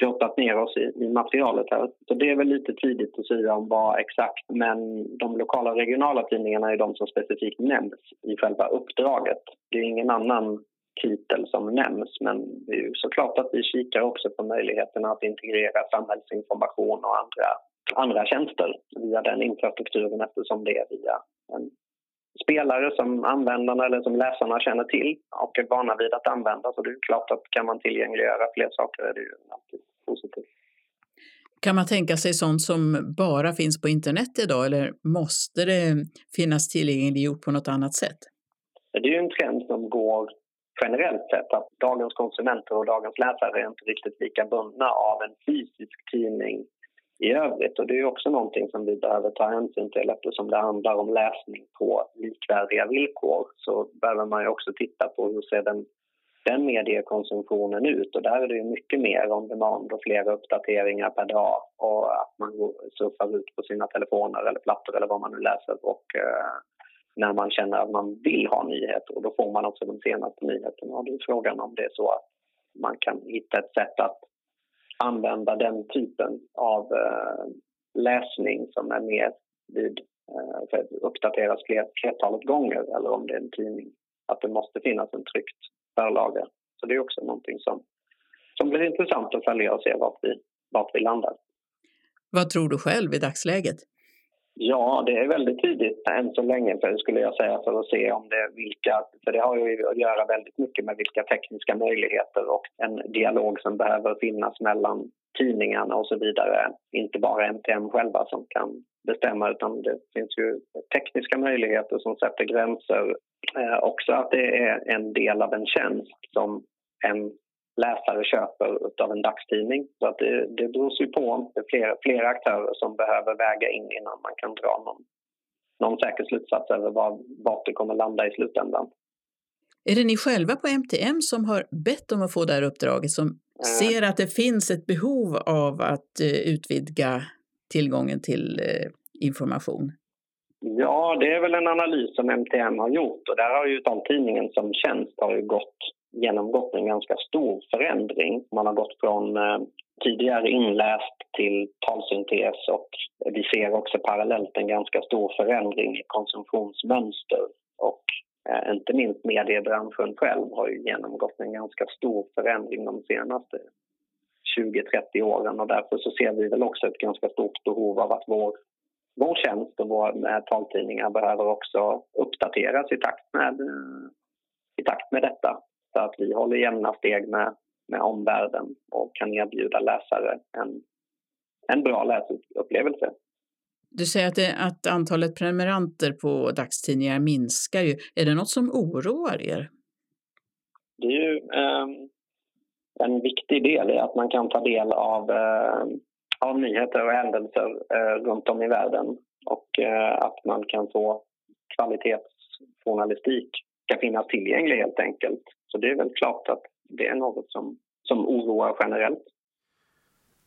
Speaker 10: grottat ner oss i, i materialet här. Så det är väl lite tidigt att säga om vad exakt, men de lokala och regionala tidningarna är de som specifikt nämns i själva uppdraget. Det är ingen annan titel som nämns, men det är ju såklart att vi kikar också på möjligheterna att integrera samhällsinformation och andra, andra tjänster via den infrastrukturen eftersom det är via en spelare som användarna eller som läsarna känner till och är vana vid att använda. Så det är klart att kan man tillgängliggöra fler saker är det ju alltid positivt.
Speaker 8: Kan man tänka sig sånt som bara finns på internet idag eller måste det finnas tillgängliggjort på något annat sätt?
Speaker 10: Det är ju en trend som går generellt sett att dagens konsumenter och dagens läsare är inte riktigt lika bundna av en fysisk tidning i övrigt. Och det är också någonting som vi behöver ta hänsyn till eftersom det handlar om läsning på likvärdiga villkor. Så behöver man ju också titta på hur ser den, den mediekonsumtionen ut. Och där är det ju mycket mer om demand och flera uppdateringar per dag. Och att man surfar ut på sina telefoner eller plattor eller vad man nu läser och eh, när man känner att man vill ha nyheter och då får man också de senaste nyheterna och det är frågan om det är så att man kan hitta ett sätt att använda den typen av eh, läsning som är mer vid eh, för att uppdateras fler, flertalet gånger eller om det är en tidning. Att det måste finnas en tryckt förlaga. Så det är också någonting som, som blir intressant att följa och se vart vi, vart vi landar.
Speaker 8: Vad tror du själv i dagsläget?
Speaker 10: Ja, det är väldigt tidigt än så länge för, skulle jag säga för att se om det vilka, för det har ju att göra väldigt mycket med vilka tekniska möjligheter och en dialog som behöver finnas mellan tidningarna och så vidare. Inte bara MTM själva som kan bestämma utan det finns ju tekniska möjligheter som sätter gränser. Eh, också att det är en del av en tjänst som en läsare köper av en dagstidning. Så att det, det beror ju på. Det är flera, flera aktörer som behöver väga in innan man kan dra någon, någon säker slutsats över var, vart det kommer landa i slutändan.
Speaker 8: Är det ni själva på MTM som har bett om att få det här uppdraget som äh. ser att det finns ett behov av att uh, utvidga tillgången till uh, information?
Speaker 10: Ja, det är väl en analys som MTM har gjort och där har ju taltidningen som tjänst har ju gått genomgått en ganska stor förändring. Man har gått från eh, tidigare inläst till talsyntes och vi ser också parallellt en ganska stor förändring i konsumtionsmönster. Och eh, inte minst mediebranschen själv har ju genomgått en ganska stor förändring de senaste 20-30 åren och därför så ser vi väl också ett ganska stort behov av att vår, vår tjänst och våra eh, taltidningar behöver också uppdateras i takt med, i takt med detta. Så att vi håller jämna steg med, med omvärlden och kan erbjuda läsare en, en bra läsupplevelse.
Speaker 8: Du säger att, det, att antalet prenumeranter på dagstidningar minskar. Ju. Är det något som oroar er?
Speaker 10: Det är ju eh, en viktig del i att man kan ta del av, eh, av nyheter och händelser eh, runt om i världen och eh, att man kan få kvalitetsjournalistik ska finnas tillgänglig helt enkelt. Så det är väl klart att det är något som, som oroar generellt.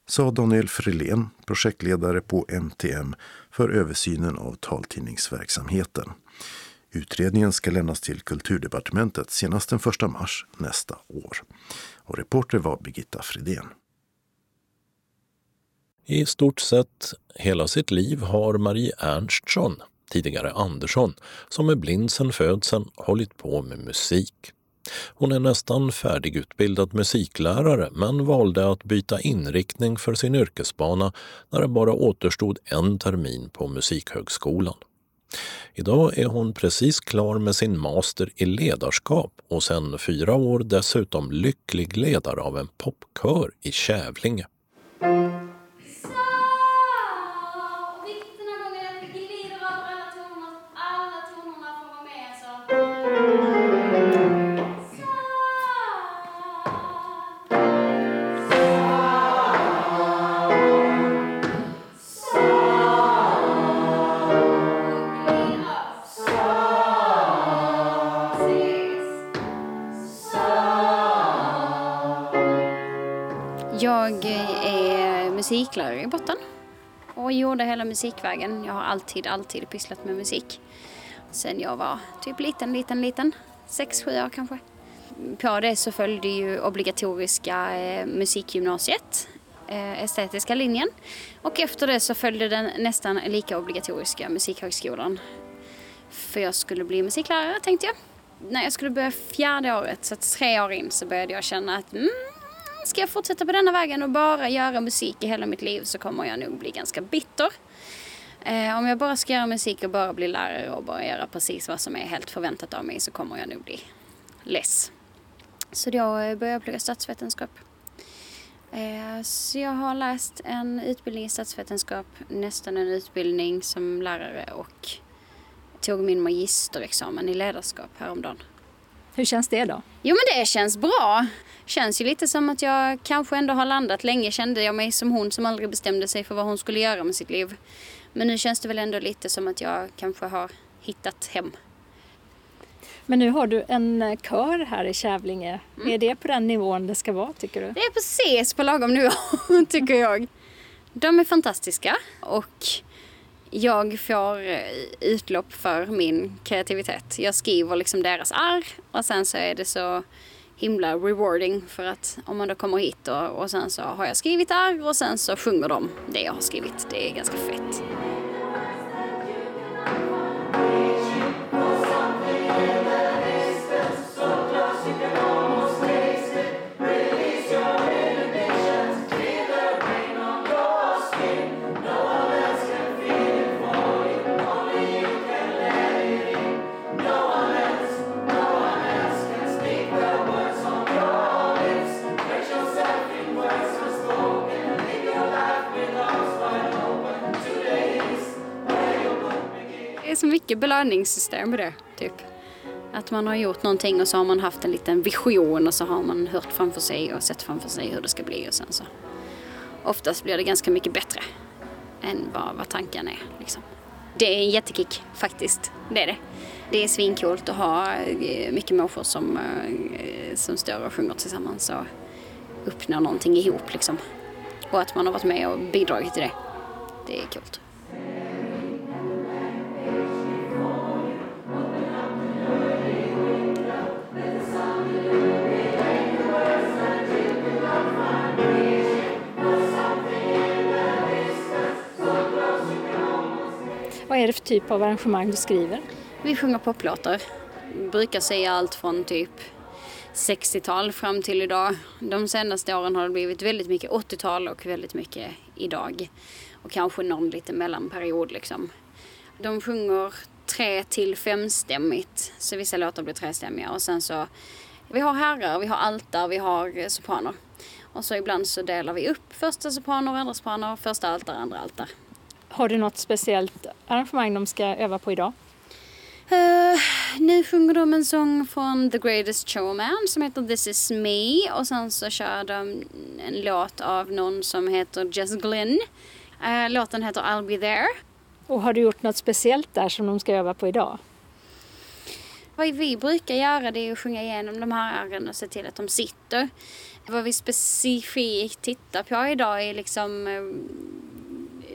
Speaker 2: Sa Daniel Frelén, projektledare på MTM för översynen av taltidningsverksamheten. Utredningen ska lämnas till Kulturdepartementet senast den 1 mars nästa år. Och reporter var Birgitta Fridén.
Speaker 1: I stort sett hela sitt liv har Marie Ernstsson, tidigare Andersson, som är blind sedan födseln, hållit på med musik. Hon är nästan färdigutbildad musiklärare men valde att byta inriktning för sin yrkesbana när det bara återstod en termin på Musikhögskolan. Idag är hon precis klar med sin master i ledarskap och sedan fyra år dessutom lycklig ledare av en popkör i Kävlinge.
Speaker 11: Musiklärare i botten och gjorde hela musikvägen. Jag har alltid, alltid pysslat med musik. Sen jag var typ liten, liten, liten. Sex, sju år kanske. på det så följde ju obligatoriska eh, musikgymnasiet, eh, estetiska linjen. Och efter det så följde den nästan lika obligatoriska musikhögskolan. För jag skulle bli musiklärare tänkte jag. När jag skulle börja fjärde året, så tre år in, så började jag känna att mm, ska jag fortsätta på denna vägen och bara göra musik i hela mitt liv så kommer jag nog bli ganska bitter. Eh, om jag bara ska göra musik och bara bli lärare och bara göra precis vad som är helt förväntat av mig så kommer jag nog bli less. Så då började jag plugga statsvetenskap. Eh, så jag har läst en utbildning i statsvetenskap, nästan en utbildning som lärare och tog min magisterexamen i ledarskap häromdagen.
Speaker 5: Hur känns det då?
Speaker 11: Jo men det känns bra. Känns ju lite som att jag kanske ändå har landat. Länge kände jag mig som hon som aldrig bestämde sig för vad hon skulle göra med sitt liv. Men nu känns det väl ändå lite som att jag kanske har hittat hem.
Speaker 5: Men nu har du en eh, kör här i Kävlinge. Mm. Är det på den nivån det ska vara tycker du?
Speaker 11: Det är precis på lagom nivå *laughs* tycker jag. De är fantastiska och jag får eh, utlopp för min kreativitet. Jag skriver liksom deras arr och sen så är det så himla rewarding för att om man då kommer hit och, och sen så har jag skrivit där och sen så sjunger de det jag har skrivit. Det är ganska fett. Så mycket belöningssystem i det, typ. Att man har gjort någonting och så har man haft en liten vision och så har man hört framför sig och sett framför sig hur det ska bli och sen så oftast blir det ganska mycket bättre än vad, vad tanken är. Liksom. Det är en jättekick faktiskt, det är det. Det är svincoolt att ha eh, mycket människor som, eh, som står och sjunger tillsammans och uppnår någonting ihop liksom. Och att man har varit med och bidragit till det. Det är coolt.
Speaker 5: Är det för typ av arrangemang du skriver?
Speaker 11: Vi sjunger poplåtar. Brukar säga allt från typ 60-tal fram till idag. De senaste åren har det blivit väldigt mycket 80-tal och väldigt mycket idag. Och kanske någon liten mellanperiod liksom. De sjunger tre till femstämmigt, så vissa låtar blir trestämmiga. Och sen så, vi har herrar, vi har altar, vi har sopraner. Och så ibland så delar vi upp första sopraner, andra sopraner, första altar, andra altar.
Speaker 5: Har du något speciellt arrangemang de ska öva på idag?
Speaker 11: Uh, nu sjunger de en sång från The Greatest Showman som heter This is me och sen så kör de en låt av någon som heter Jess Glynn. Uh, låten heter I'll be there.
Speaker 5: Och har du gjort något speciellt där som de ska öva på idag?
Speaker 11: Vad vi brukar göra det är att sjunga igenom de här arren och se till att de sitter. Vad vi specifikt tittar på idag är liksom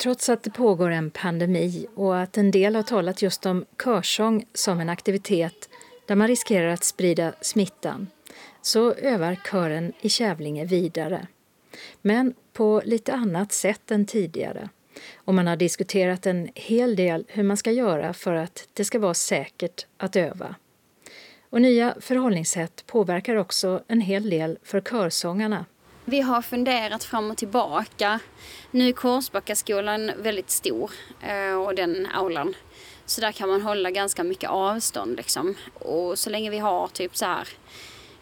Speaker 5: trots att det pågår en pandemi och att en del har talat just om körsång som en aktivitet där man riskerar att sprida smittan, så övar kören i Kävlinge vidare. Men på lite annat sätt än tidigare. Och man har diskuterat en hel del hur man ska göra för att det ska vara säkert att öva. Och nya förhållningssätt påverkar också en hel del för körsångarna
Speaker 11: vi har funderat fram och tillbaka. Nu är Korsbackaskolan väldigt stor eh, och den aulan. Så där kan man hålla ganska mycket avstånd liksom. Och så länge vi har typ så här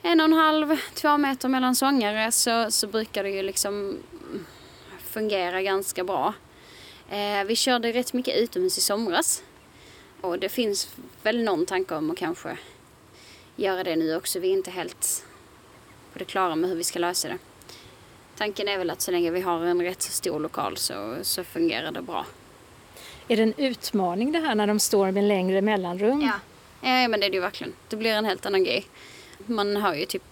Speaker 11: en och en halv, två meter mellan sångare så, så brukar det ju liksom fungera ganska bra. Eh, vi körde rätt mycket utomhus i somras. Och det finns väl någon tanke om att kanske göra det nu också. Vi är inte helt på det klara med hur vi ska lösa det. Tanken är väl att så länge vi har en rätt så stor lokal så, så fungerar det bra.
Speaker 5: Är det en utmaning det här när de står med längre mellanrum?
Speaker 11: Ja. ja, men det är det ju verkligen. Det blir en helt annan grej. Man hör ju typ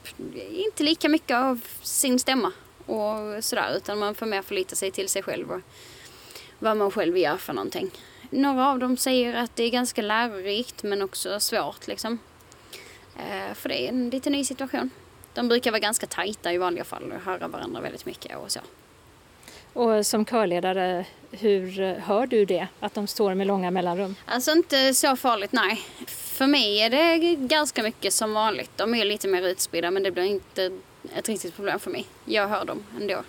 Speaker 11: inte lika mycket av sin stämma och sådär utan man får mer förlita sig till sig själv och vad man själv gör för någonting. Några av dem säger att det är ganska lärorikt men också svårt liksom. Eh, för det är en lite ny situation. De brukar vara ganska tajta i vanliga fall och höra varandra väldigt mycket och så.
Speaker 5: Och som körledare, hur hör du det? Att de står med långa mellanrum?
Speaker 11: Alltså inte så farligt, nej. För mig är det ganska mycket som vanligt. De är lite mer utspridda men det blir inte ett riktigt problem för mig. Jag hör dem ändå.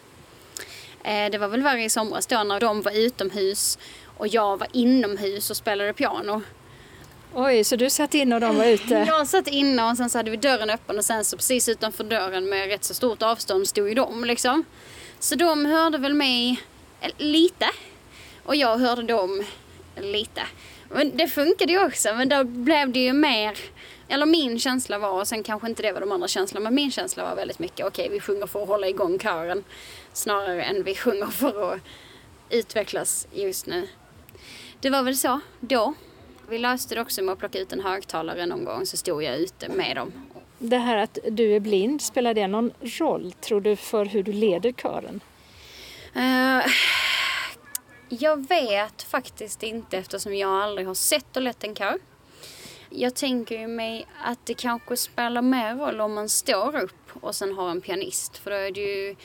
Speaker 11: Eh, det var väl värre i somras då när de var utomhus och jag var inomhus och spelade piano.
Speaker 5: Oj, så du satt inne och de var ute?
Speaker 11: Jag satt inne och sen så hade vi dörren öppen och sen så precis utanför dörren med rätt så stort avstånd stod ju de liksom. Så de hörde väl mig eh, lite och jag hörde dem lite. Men det funkade ju också men då blev det ju mer eller min känsla var, och sen kanske inte det var de andra känslorna, men min känsla var väldigt mycket okej okay, vi sjunger för att hålla igång kören snarare än vi sjunger för att utvecklas just nu. Det var väl så då. Vi löste det också med att plocka ut en högtalare någon gång så stod jag ute med dem.
Speaker 5: Det här att du är blind, spelar det någon roll tror du för hur du leder kören?
Speaker 11: Uh, jag vet faktiskt inte eftersom jag aldrig har sett och lett en kör. Jag tänker ju mig att det kanske spelar mer roll om man står upp och sen har en pianist. För då är det ju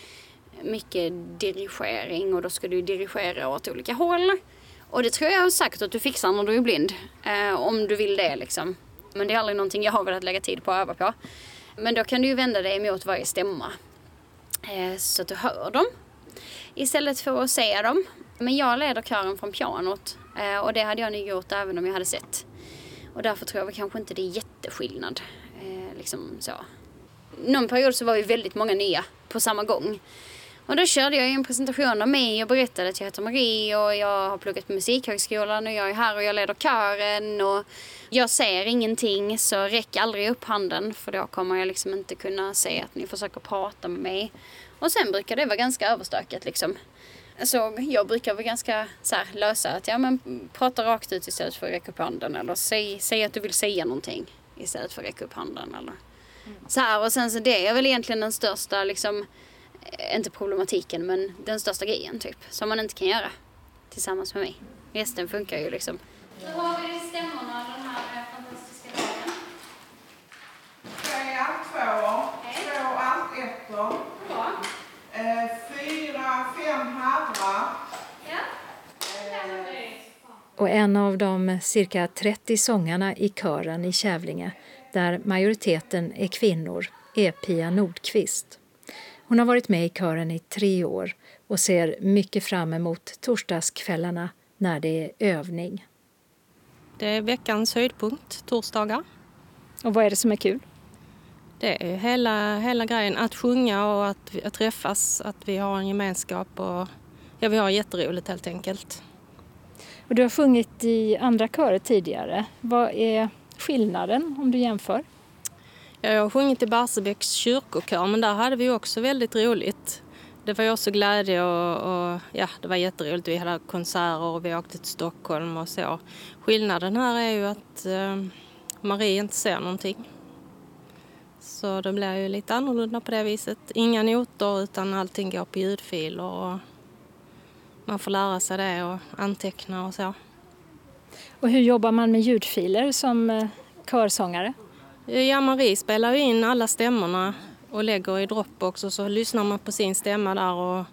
Speaker 11: mycket dirigering och då ska du dirigera åt olika håll. Och det tror jag säkert att du fixar när du är blind. Eh, om du vill det liksom. Men det är aldrig någonting jag har velat lägga tid på att öva på. Men då kan du ju vända dig mot varje stämma. Eh, så att du hör dem. Istället för att se dem. Men jag leder kören från pianot. Eh, och det hade jag nog gjort även om jag hade sett. Och därför tror jag väl kanske inte det är jätteskillnad. Eh, liksom så. Någon period så var vi väldigt många nya på samma gång. Och då körde jag en presentation av mig och berättade att jag heter Marie och jag har pluggat på Musikhögskolan och jag är här och jag leder kören och jag ser ingenting så räck aldrig upp handen för då kommer jag liksom inte kunna se att ni försöker prata med mig. Och sen brukar det vara ganska överstökat liksom. Så jag brukar vara ganska så här, lösa att ja men prata rakt ut istället för att räcka upp handen eller säg, säg att du vill säga någonting istället för att räcka upp handen eller så här och sen så det är väl egentligen den största liksom inte problematiken men den största grejen typ som man inte kan göra tillsammans med mig. Resten funkar ju liksom. Då har vi stämmorna den här fantastiska dagen.
Speaker 12: Tre altvåor, två altettor. Bra. Eh, fyra, fem herrar. Ja.
Speaker 5: Och en av de cirka 30 sångarna i kören i Kävlinge, där majoriteten är kvinnor, är Pia Nordqvist. Hon har varit med i kören i tre år och ser mycket fram emot torsdagskvällarna när det är övning.
Speaker 13: Det är veckans höjdpunkt, torsdagar.
Speaker 5: Och vad är det som är kul?
Speaker 13: Det är hela, hela grejen, att sjunga och att, att träffas, att vi har en gemenskap och ja, vi har jätteroligt helt enkelt.
Speaker 5: Och du har sjungit i andra körer tidigare. Vad är skillnaden om du jämför?
Speaker 13: Jag har sjungit i Barsebäcks kyrkokör men där hade vi också väldigt roligt. Det var också glädje och, och, ja, det var jätteroligt. Vi hade konserter och vi åkte till Stockholm och så. Skillnaden här är ju att eh, Marie inte ser någonting. Så det blir ju lite annorlunda på det viset. Inga noter utan allting går på ljudfiler och man får lära sig det och anteckna och så.
Speaker 5: Och hur jobbar man med ljudfiler som eh, körsångare?
Speaker 13: Ja, Marie spelar ju in alla stämmorna och lägger i Dropbox och så lyssnar man på sin stämma där och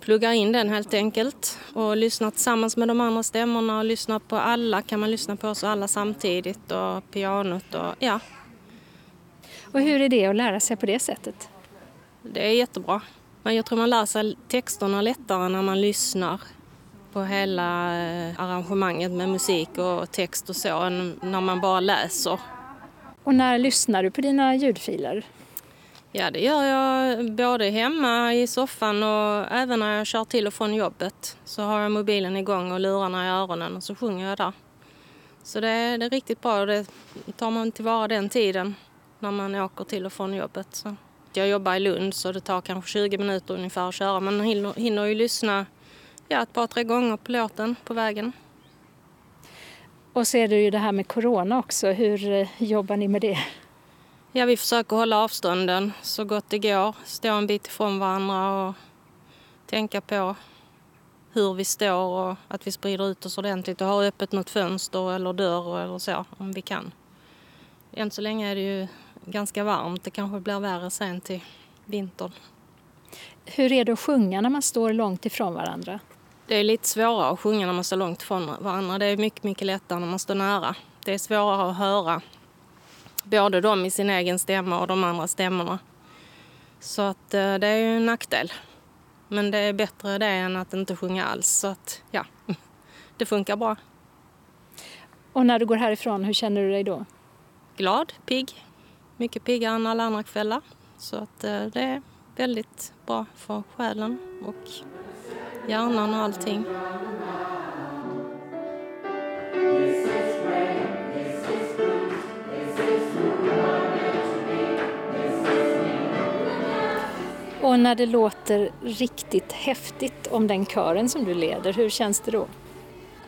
Speaker 13: pluggar in den helt enkelt och lyssnar tillsammans med de andra stämmorna och lyssnar på alla kan man lyssna på oss alla samtidigt och pianot och ja,
Speaker 5: och hur är det att lära sig på det sättet?
Speaker 13: Det är jättebra. Men jag tror man lär sig texterna lättare när man lyssnar på hela eh, arrangemanget med musik och text och så än när man bara läser.
Speaker 5: Och när lyssnar du på dina ljudfiler?
Speaker 13: Ja, det gör jag både hemma i soffan och även när jag kör till och från jobbet. Så har jag mobilen igång och lurarna i öronen och så sjunger jag där. Så det är, det är riktigt bra och det tar man tillvara den tiden när man åker till och från jobbet. Så. Jag jobbar i Lund så det tar kanske 20 minuter ungefär att köra. Man hinner, hinner ju lyssna ja, ett par, tre gånger på låten på vägen.
Speaker 5: Och så är det ju det här med corona också. Hur eh, jobbar ni med det?
Speaker 13: Ja, vi försöker hålla avstånden så gott det går. Stå en bit ifrån varandra och tänka på hur vi står och att vi sprider ut oss ordentligt och har öppet något fönster eller dörr eller så om vi kan. Än så länge är det ju ganska varmt. Det kanske blir värre sen till vintern.
Speaker 5: Hur är det att sjunga när man står långt ifrån varandra?
Speaker 13: Det är lite svårare att sjunga när man står långt ifrån varandra. Det är mycket, mycket lättare när man står nära. Det är svårare att höra både de i sin egen stämma och de andra stämmorna. Så att eh, det är ju en nackdel. Men det är bättre det än att inte sjunga alls. Så att ja, *laughs* det funkar bra.
Speaker 5: Och när du går härifrån, hur känner du dig då?
Speaker 13: Glad, pigg. Mycket piggare än alla andra kvällar. Så att eh, det är väldigt bra för själen och hjärnan och allting.
Speaker 5: Och när det låter riktigt häftigt om den kören som du leder, hur känns det då?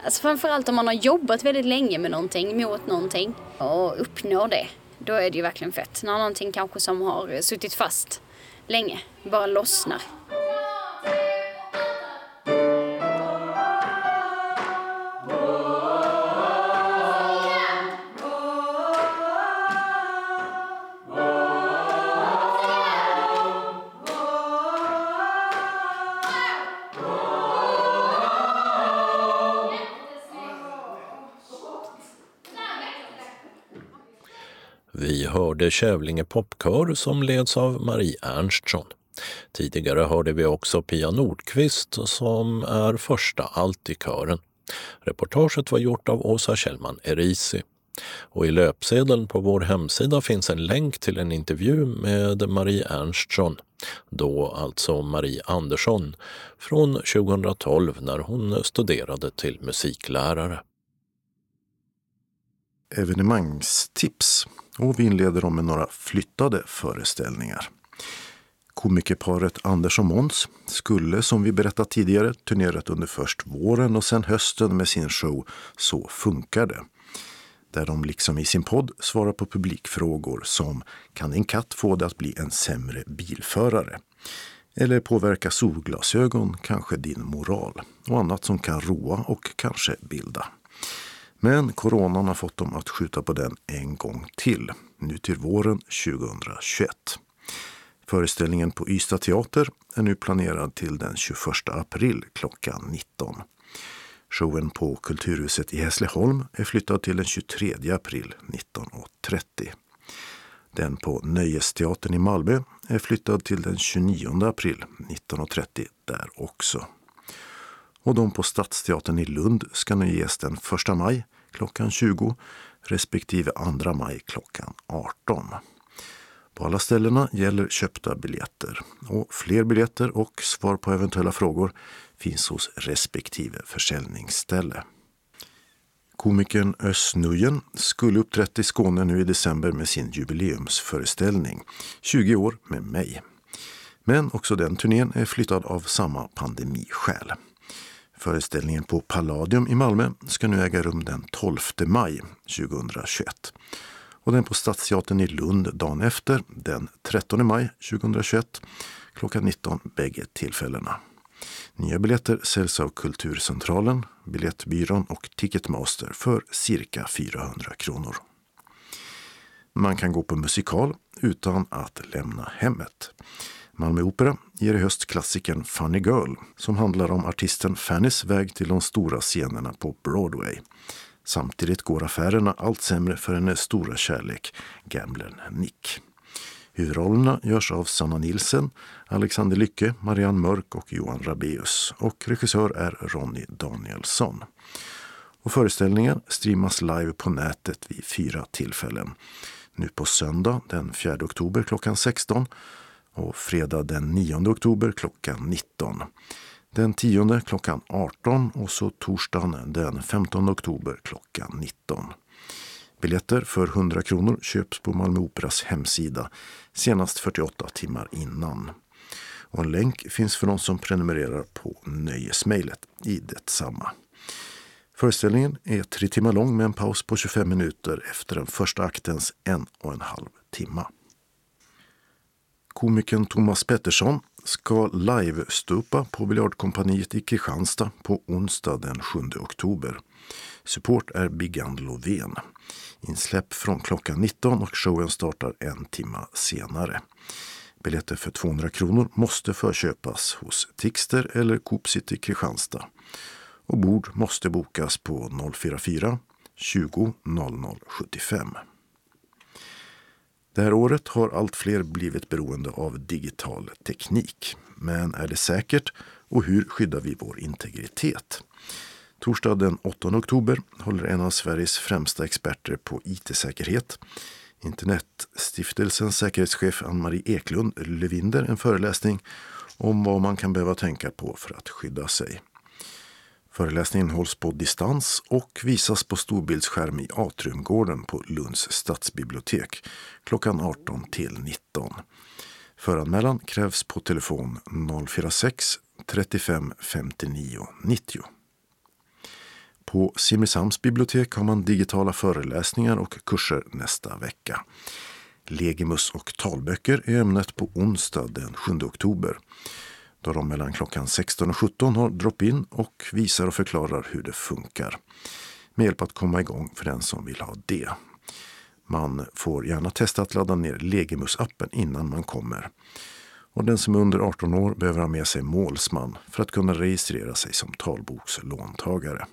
Speaker 11: Alltså framförallt om man har jobbat väldigt länge med någonting, mot någonting och uppnår det. Då är det ju verkligen fett. När någonting kanske som har suttit fast länge bara lossnar.
Speaker 1: Kävlinge popkör som leds av Marie Ernstsson. Tidigare hörde vi också Pia Nordqvist som är första allt i kören. Reportaget var gjort av Åsa Kjellman Erisi. Och i löpsedeln på vår hemsida finns en länk till en intervju med Marie Ernstsson, då alltså Marie Andersson, från 2012 när hon studerade till musiklärare.
Speaker 2: Evenemangstips och vi inleder dem med några flyttade föreställningar. Komikerparet Anders och Måns skulle, som vi berättat tidigare, turnerat under först våren och sen hösten med sin show Så funkar det. Där de liksom i sin podd svarar på publikfrågor som Kan en katt få det att bli en sämre bilförare? Eller påverka solglasögon kanske din moral? Och annat som kan roa och kanske bilda. Men coronan har fått dem att skjuta på den en gång till, nu till våren 2021. Föreställningen på Ystad teater är nu planerad till den 21 april klockan 19. Showen på Kulturhuset i Hässleholm är flyttad till den 23 april 19.30. Den på Nöjesteatern i Malmö är flyttad till den 29 april 19.30 där också. Och de på Stadsteatern i Lund ska nu ges den 1 maj klockan 20 respektive 2 maj klockan 18. På alla ställena gäller köpta biljetter och fler biljetter och svar på eventuella frågor finns hos respektive försäljningsställe. Komikern Özz Nujen skulle uppträtt i Skåne nu i december med sin jubileumsföreställning 20 år med mig. Men också den turnén är flyttad av samma pandemiskäl. Föreställningen på Palladium i Malmö ska nu äga rum den 12 maj 2021 och den på Stadsteatern i Lund dagen efter, den 13 maj 2021 klockan 19 bägge tillfällena. Nya biljetter säljs av Kulturcentralen, Biljettbyrån och Ticketmaster för cirka 400 kronor. Man kan gå på musikal utan att lämna hemmet. Malmö Opera ger i höst klassikern Funny Girl som handlar om artisten Fannys väg till de stora scenerna på Broadway. Samtidigt går affärerna allt sämre för hennes stora kärlek, gamblern Nick. Huvudrollerna görs av Sanna Nilsen, Alexander Lycke, Marianne Mörk och Johan Rabeus och regissör är Ronny Danielsson. Och föreställningen streamas live på nätet vid fyra tillfällen. Nu på söndag den 4 oktober klockan 16 och fredag den 9 oktober klockan 19. Den 10 klockan 18 och så torsdagen den 15 oktober klockan 19. Biljetter för 100 kronor köps på Malmö Operas hemsida senast 48 timmar innan. Och en länk finns för de som prenumererar på nöjesmejlet i detsamma. Föreställningen är tre timmar lång med en paus på 25 minuter efter den första aktens en och en halv timma. Komikern Thomas Pettersson ska live-stupa på Biljardkompaniet i Kristianstad på onsdag den 7 oktober. Support är Biggan Lovén. Insläpp från klockan 19 och showen startar en timma senare. Biljetter för 200 kronor måste förköpas hos Tixter eller Coop City Kristianstad. Och bord måste bokas på 044 20 00 75. Det här året har allt fler blivit beroende av digital teknik. Men är det säkert och hur skyddar vi vår integritet? Torsdag den 8 oktober håller en av Sveriges främsta experter på IT-säkerhet, Internetstiftelsens säkerhetschef Ann-Marie Eklund Levinder en föreläsning om vad man kan behöva tänka på för att skydda sig. Föreläsningen hålls på distans och visas på storbildsskärm i Atriumgården på Lunds stadsbibliotek klockan 18 till 19. Föranmälan krävs på telefon 046 35 59 90. På Simrishamns bibliotek har man digitala föreläsningar och kurser nästa vecka. Legimus och talböcker är ämnet på onsdag den 7 oktober då de mellan klockan 16 och 17 har drop-in och visar och förklarar hur det funkar. Med hjälp att komma igång för den som vill ha det. Man får gärna testa att ladda ner Legimus-appen innan man kommer. Och den som är under 18 år behöver ha med sig målsman för att kunna registrera sig som talbokslåntagare.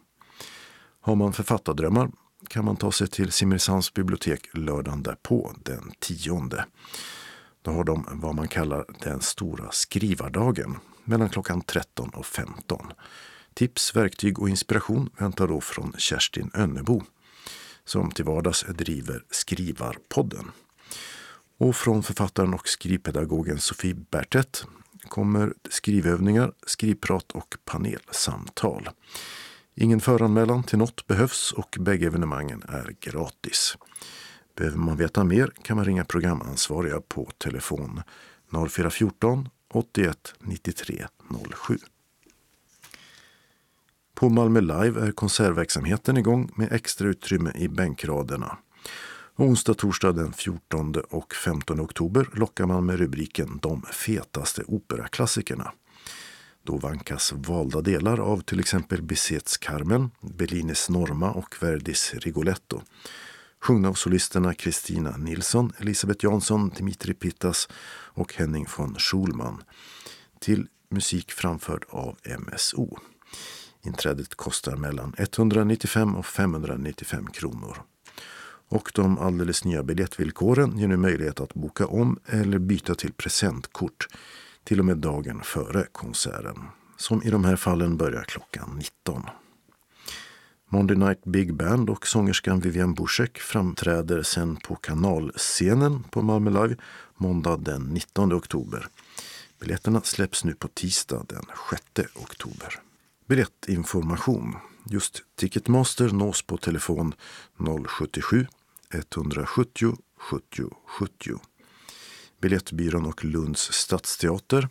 Speaker 2: Har man författardrömmar kan man ta sig till Simrishamns bibliotek lördagen därpå, den 10. Då har de vad man kallar den stora skrivardagen mellan klockan 13 och 15. Tips, verktyg och inspiration väntar då från Kerstin Önnebo som till vardags driver Skrivarpodden. Och från författaren och skrivpedagogen Sofie Bertet kommer skrivövningar, skrivprat och panelsamtal. Ingen föranmälan till något behövs och bägge evenemangen är gratis. Behöver man veta mer kan man ringa programansvariga på telefon 0414 81 93 07. På Malmö Live är konsertverksamheten igång med extra utrymme i bänkraderna. Onsdag, torsdag den 14 och 15 oktober lockar man med rubriken De fetaste operaklassikerna. Då vankas valda delar av till exempel Bizets Carmen, Bellinis Norma och Verdis Rigoletto sjungna av solisterna Kristina Nilsson, Elisabeth Jansson, Dimitri Pittas och Henning von Schulman till musik framförd av MSO. Inträdet kostar mellan 195 och 595 kronor. Och de alldeles nya biljettvillkoren ger nu möjlighet att boka om eller byta till presentkort till och med dagen före konserten. Som i de här fallen börjar klockan 19. Monday Night Big Band och sångerskan Vivian Buschek framträder sen på kanalscenen på Malmö Live måndag den 19 oktober. Biljetterna släpps nu på tisdag den 6 oktober. Biljettinformation. Just Ticketmaster nås på telefon 077 170 70 70. Biljettbyrån och Lunds stadsteater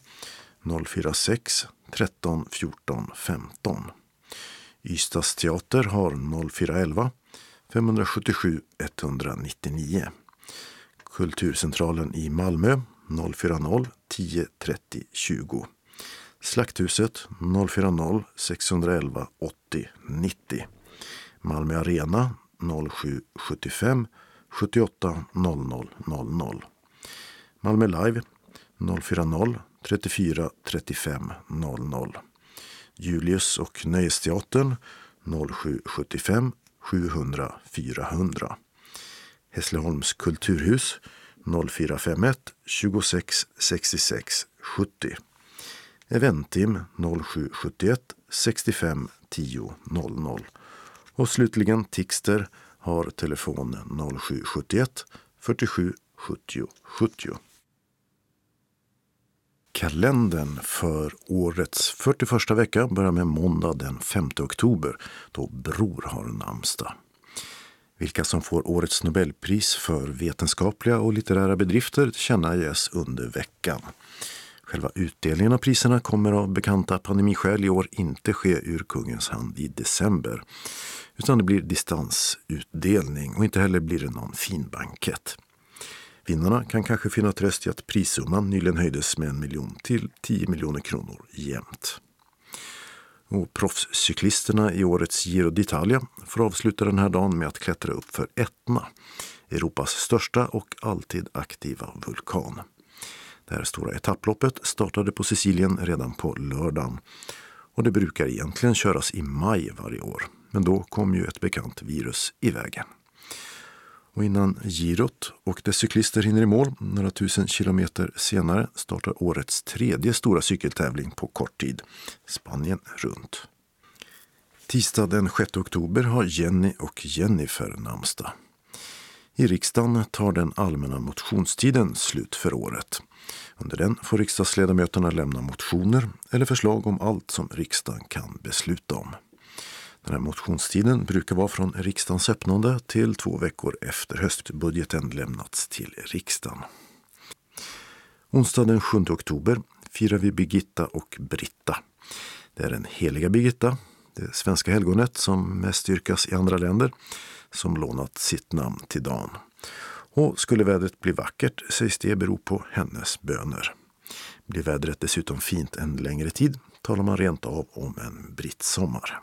Speaker 2: 046 13 14 15. Ystads teater har 0411 577 199. Kulturcentralen i Malmö 040 10 30 20. Slakthuset 040 611 80 90. Malmö Arena 0775 78 00 00. Malmö Live 040 34 35 00. Julius och Nöjesteatern 0775 700 400. Hässleholms kulturhus 0451 26 66 70. Eventim 0771 65 10 00. Och slutligen Tixter har telefon 0771 47 70 70. Kalendern för årets 41 vecka börjar med måndag den 5 oktober då Bror har namnsdag. Vilka som får årets Nobelpris för vetenskapliga och litterära bedrifter tillkännages under veckan. Själva utdelningen av priserna kommer av bekanta pandemiskäl i år inte ske ur kungens hand i december. Utan det blir distansutdelning och inte heller blir det någon fin bankett. Vinnarna kan kanske finna tröst i att prissumman nyligen höjdes med en miljon till 10 miljoner kronor jämnt. Och proffscyklisterna i årets Giro d'Italia får avsluta den här dagen med att klättra upp för Etna, Europas största och alltid aktiva vulkan. Det här stora etapploppet startade på Sicilien redan på lördagen och det brukar egentligen köras i maj varje år. Men då kom ju ett bekant virus i vägen. Och innan girot och dess cyklister hinner i mål några tusen kilometer senare startar årets tredje stora cykeltävling på kort tid, Spanien runt. Tisdag den 6 oktober har Jenny och Jennifer namnsdag. I riksdagen tar den allmänna motionstiden slut för året. Under den får riksdagsledamöterna lämna motioner eller förslag om allt som riksdagen kan besluta om. Den här motionstiden brukar vara från riksdagens öppnande till två veckor efter höstbudgeten lämnats till riksdagen. Onsdag den 7 oktober firar vi Birgitta och Britta. Det är den heliga Birgitta, det svenska helgonet som mest styrkas i andra länder, som lånat sitt namn till dagen. Och skulle vädret bli vackert sägs det bero på hennes böner. Blir vädret dessutom fint en längre tid talar man rent av om en brittsommar.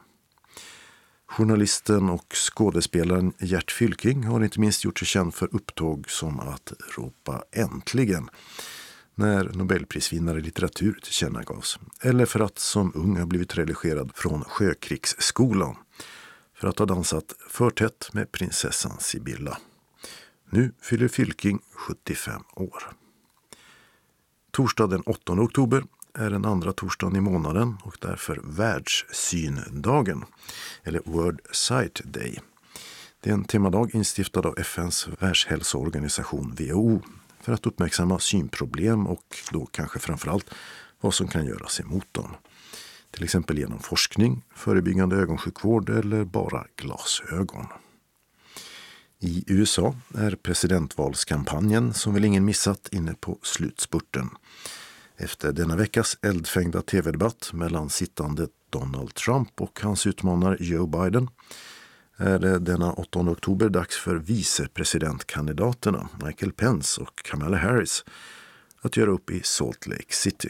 Speaker 2: Journalisten och skådespelaren Gert Fylking har inte minst gjort sig känd för upptåg som att ropa äntligen när Nobelprisvinnare i litteratur tillkännagavs. Eller för att som ung ha blivit relegerad från Sjökrigsskolan för att ha dansat för tätt med prinsessan Sibylla. Nu fyller Fylking 75 år. Torsdag den 8 oktober är den andra torsdagen i månaden och därför Världssyndagen, eller World Sight Day. Det är en temadag instiftad av FNs världshälsoorganisation WHO för att uppmärksamma synproblem och då kanske framförallt vad som kan göras emot dem. Till exempel genom forskning, förebyggande ögonsjukvård eller bara glasögon. I USA är presidentvalskampanjen, som väl ingen missat, inne på slutspurten. Efter denna veckas eldfängda tv-debatt mellan sittande Donald Trump och hans utmanare Joe Biden är det denna 8 oktober dags för vicepresidentkandidaterna Michael Pence och Kamala Harris att göra upp i Salt Lake City.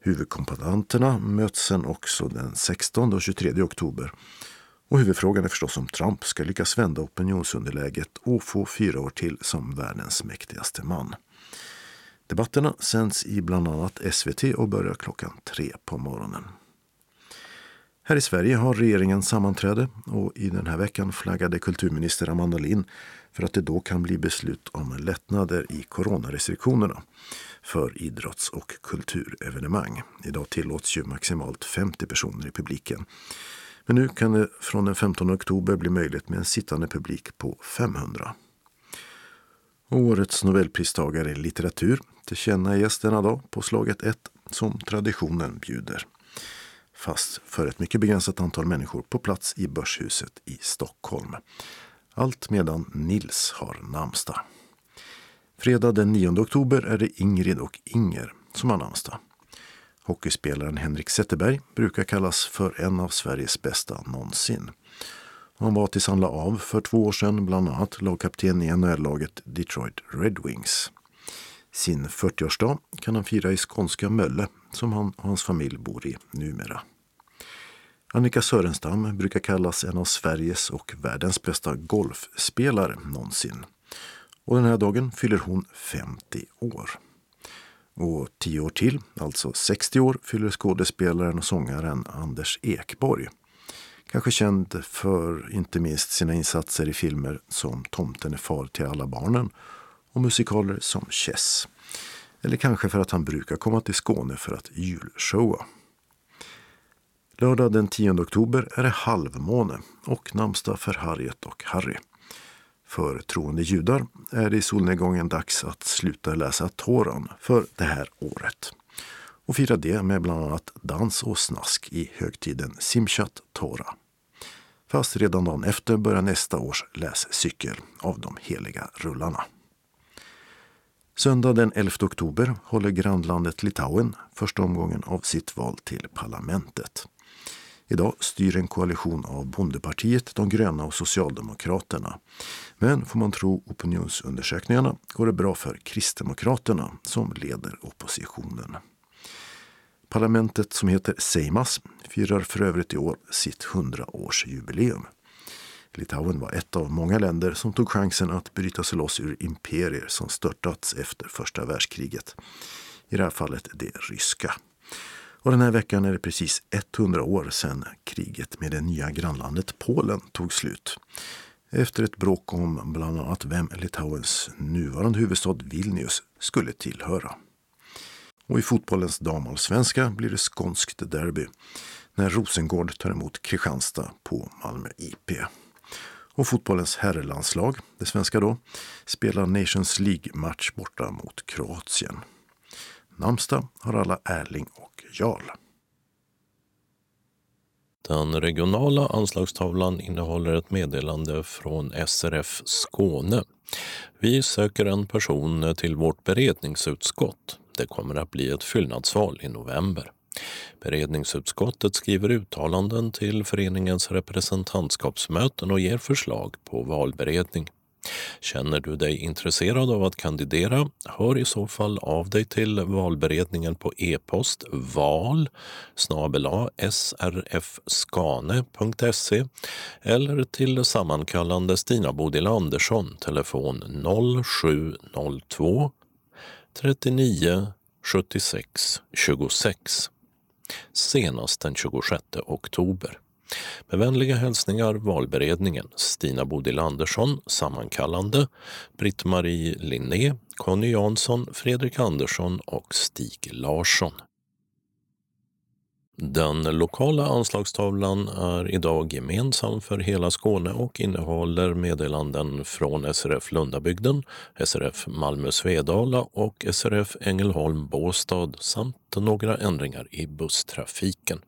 Speaker 2: Huvudkomponenterna möts sen också den 16 och 23 oktober och huvudfrågan är förstås om Trump ska lyckas vända opinionsunderläget och få fyra år till som världens mäktigaste man. Debatterna sänds i bland annat SVT och börjar klockan tre på morgonen. Här i Sverige har regeringen sammanträde och i den här veckan flaggade kulturminister Amanda Lind för att det då kan bli beslut om lättnader i coronarestriktionerna för idrotts och kulturevenemang. Idag tillåts ju maximalt 50 personer i publiken. Men nu kan det från den 15 oktober bli möjligt med en sittande publik på 500. Årets nobelpristagare i litteratur tillkännages denna dag på slaget 1 som traditionen bjuder. Fast för ett mycket begränsat antal människor på plats i Börshuset i Stockholm. Allt medan Nils har namnsdag. Fredag den 9 oktober är det Ingrid och Inger som har namnsdag. Hockeyspelaren Henrik Zetterberg brukar kallas för en av Sveriges bästa någonsin. Han var tills han la av för två år sedan bland annat lagkapten i NHL-laget Detroit Red Wings. Sin 40-årsdag kan han fira i skånska Mölle som han och hans familj bor i numera. Annika Sörenstam brukar kallas en av Sveriges och världens bästa golfspelare någonsin. Och den här dagen fyller hon 50 år. Och tio år till, alltså 60 år, fyller skådespelaren och sångaren Anders Ekborg. Kanske känd för inte minst sina insatser i filmer som Tomten är far till alla barnen och musikaler som Chess. Eller kanske för att han brukar komma till Skåne för att julshowa. Lördag den 10 oktober är det halvmåne och namnsdag för Harriet och Harry. För troende judar är det i solnedgången dags att sluta läsa Toran för det här året och fira det med bland annat dans och snask i högtiden Simchat Tora. Fast redan dagen efter börjar nästa års läscykel av de heliga rullarna. Söndag den 11 oktober håller grannlandet Litauen första omgången av sitt val till parlamentet. Idag styr en koalition av Bondepartiet, de gröna och Socialdemokraterna. Men får man tro opinionsundersökningarna går det bra för Kristdemokraterna som leder oppositionen. Parlamentet som heter Seimas firar för övrigt i år sitt 100-årsjubileum. Litauen var ett av många länder som tog chansen att bryta sig loss ur imperier som störtats efter första världskriget. I det här fallet det ryska. Och den här veckan är det precis 100 år sedan kriget med det nya grannlandet Polen tog slut. Efter ett bråk om bland annat vem Litauens nuvarande huvudstad Vilnius skulle tillhöra. Och i fotbollens damallsvenska blir det skånskt derby när Rosengård tar emot Kristianstad på Malmö IP. Och fotbollens herrlandslag, det svenska då, spelar Nations League-match borta mot Kroatien. Namnsdag har alla Erling och Jarl.
Speaker 1: Den regionala anslagstavlan innehåller ett meddelande från SRF Skåne. Vi söker en person till vårt beredningsutskott. Det kommer att bli ett fyllnadsval i november. Beredningsutskottet skriver uttalanden till föreningens representantskapsmöten och ger förslag på valberedning. Känner du dig intresserad av att kandidera? Hör i så fall av dig till valberedningen på e-post val srfskane.se eller till sammankallande Stina Bodil Andersson, telefon 0702 39 76 26 senast den 26 oktober. Med vänliga hälsningar valberedningen Stina Bodil Andersson, sammankallande, Britt-Marie Linné, Conny Jansson, Fredrik Andersson och Stig Larsson. Den lokala anslagstavlan är idag gemensam för hela Skåne och innehåller meddelanden från SRF Lundabygden, SRF Malmö Svedala och SRF Ängelholm Båstad samt några ändringar i busstrafiken.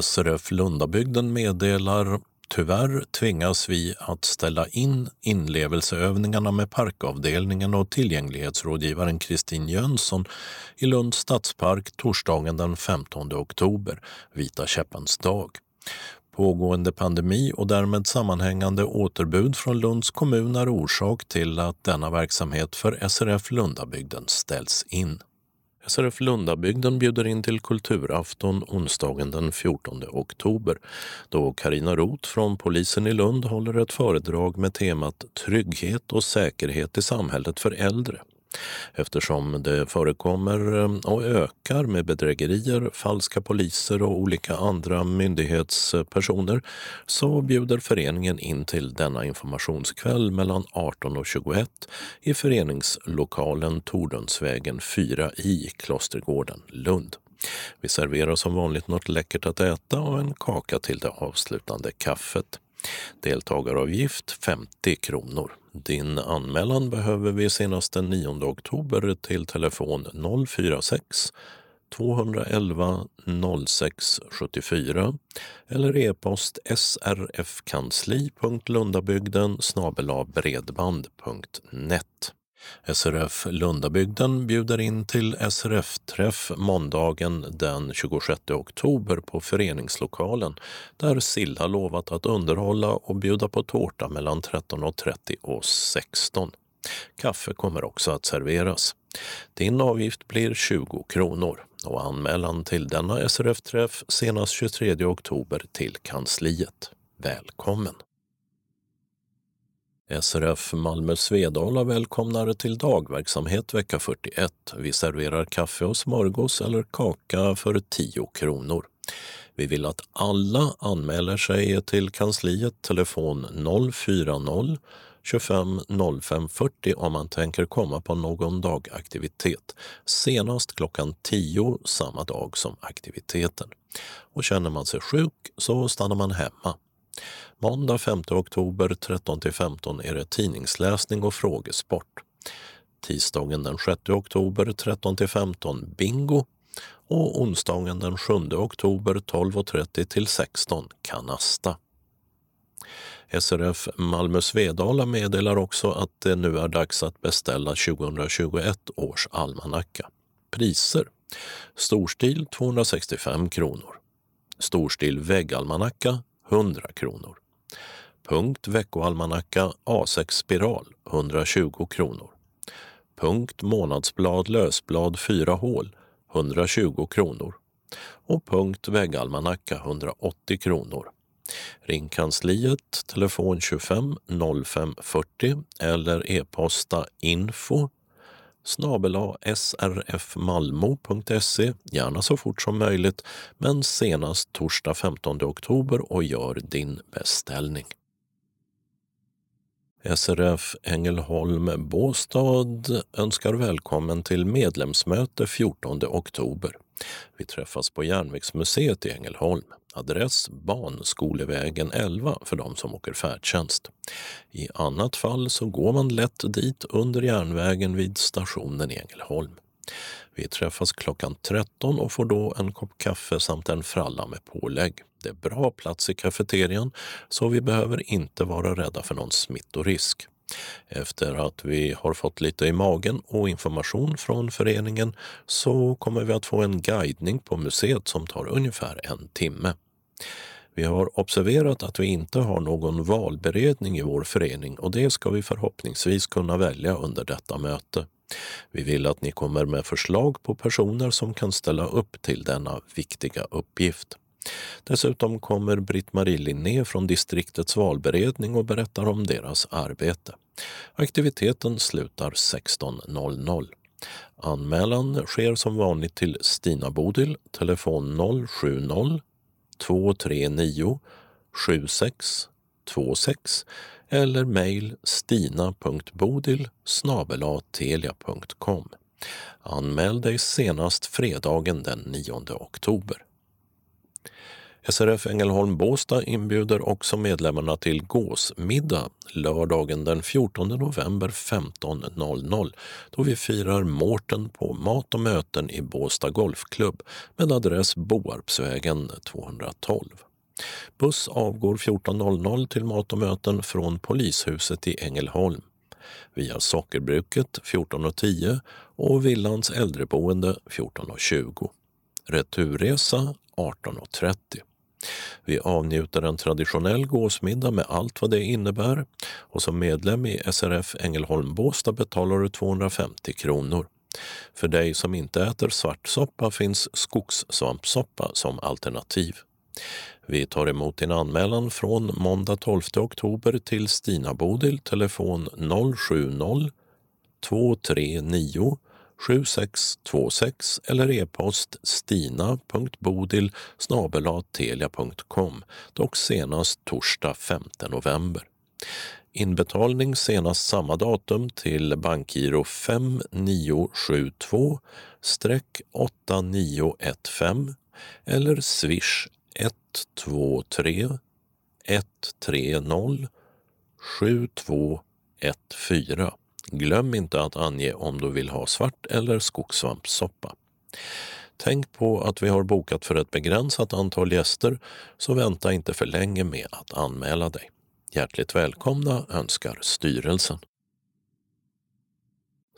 Speaker 1: SRF Lundabygden meddelar Tyvärr tvingas vi att ställa in inlevelseövningarna med parkavdelningen och tillgänglighetsrådgivaren Kristin Jönsson i Lunds stadspark torsdagen den 15 oktober, Vita käppens dag. Pågående pandemi och därmed sammanhängande återbud från Lunds kommun är orsak till att denna verksamhet för SRF Lundabygden ställs in. SRF Lundabygden bjuder in till kulturafton onsdagen den 14 oktober då Karina Roth från polisen i Lund håller ett föredrag med temat Trygghet och säkerhet i samhället för äldre eftersom det förekommer eh, och ökar med bedrägerier, falska poliser och olika andra myndighetspersoner så bjuder föreningen in till denna informationskväll mellan 18 och 21 i föreningslokalen Tordönsvägen 4 i Klostergården, Lund. Vi serverar som vanligt något läckert att äta och en kaka till det avslutande kaffet. Deltagaravgift 50 kronor. Din anmälan behöver vi senast den 9 oktober till telefon 046 211 06 74 eller e-post srfkansli.lundabygden bredband.net. SRF Lundabygden bjuder in till SRF-träff måndagen den 26 oktober på föreningslokalen där Silla lovat att underhålla och bjuda på tårta mellan 13.30 och 16. Kaffe kommer också att serveras. Din avgift blir 20 kronor och anmälan till denna SRF-träff senast 23 oktober till kansliet. Välkommen! SRF Malmö Svedala välkomnar till dagverksamhet vecka 41. Vi serverar kaffe och smörgås eller kaka för 10 kronor. Vi vill att alla anmäler sig till kansliet telefon 040 25 05 40 om man tänker komma på någon dagaktivitet senast klockan 10 samma dag som aktiviteten. Och känner man sig sjuk så stannar man hemma. Måndag 5 oktober 13 15 är det tidningsläsning och frågesport. Tisdagen den 6 oktober 13 15 bingo och onsdagen den 7 oktober 12.30 till 16 kanasta. SRF Malmö Svedala meddelar också att det nu är dags att beställa 2021 års almanacka. Priser Storstil 265 kronor. Storstil väggalmanacka 100 kronor. Punkt veckoalmanacka A6 spiral 120 kronor. Punkt månadsblad lösblad 4 hål 120 kronor. Och punkt väggalmanacka 180 kronor. Ring kansliet telefon 25 05 40 eller e-posta info snabela srfmalmo.se, gärna så fort som möjligt, men senast torsdag 15 oktober och gör din beställning. SRF Ängelholm Båstad önskar välkommen till medlemsmöte 14 oktober. Vi träffas på Järnvägsmuseet i Ängelholm. Adress Banskolevägen 11 för de som åker färdtjänst. I annat fall så går man lätt dit under järnvägen vid stationen i Ängelholm. Vi träffas klockan 13 och får då en kopp kaffe samt en fralla med pålägg. Det är bra plats i kafeterian så vi behöver inte vara rädda för någon smittorisk. Efter att vi har fått lite i magen och information från föreningen så kommer vi att få en guidning på museet som tar ungefär en timme. Vi har observerat att vi inte har någon valberedning i vår förening och det ska vi förhoppningsvis kunna välja under detta möte. Vi vill att ni kommer med förslag på personer som kan ställa upp till denna viktiga uppgift. Dessutom kommer Britt-Marie Linné från distriktets valberedning och berättar om deras arbete. Aktiviteten slutar 16.00. Anmälan sker som vanligt till Stina Bodil, telefon 070 239 7626 eller mejl stina.bodil telia.com. Anmäl dig senast fredagen den 9 oktober. SRF Ängelholm Båstad inbjuder också medlemmarna till gåsmiddag lördagen den 14 november 15.00 då vi firar Mårten på mat och möten i Båstad Golfklubb med adress Boarpsvägen 212. Buss avgår 14.00 till mat och möten från polishuset i Ängelholm via Sockerbruket 14.10 och Villans äldreboende 14.20. Returresa 18.30. Vi avnjuter en traditionell gåsmiddag med allt vad det innebär och som medlem i SRF Ängelholm Båstad betalar du 250 kronor. För dig som inte äter svartsoppa finns skogssvampsoppa som alternativ. Vi tar emot din anmälan från måndag 12 oktober till Stina Bodil, telefon 070 239 7626 eller e-post stina.bodil telia.com dock senast torsdag 5 november. Inbetalning senast samma datum till bankgiro 5972-8915 eller swish 123 130 7214. Glöm inte att ange om du vill ha svart eller skogssvampssoppa. Tänk på att vi har bokat för ett begränsat antal gäster så vänta inte för länge med att anmäla dig. Hjärtligt välkomna önskar styrelsen.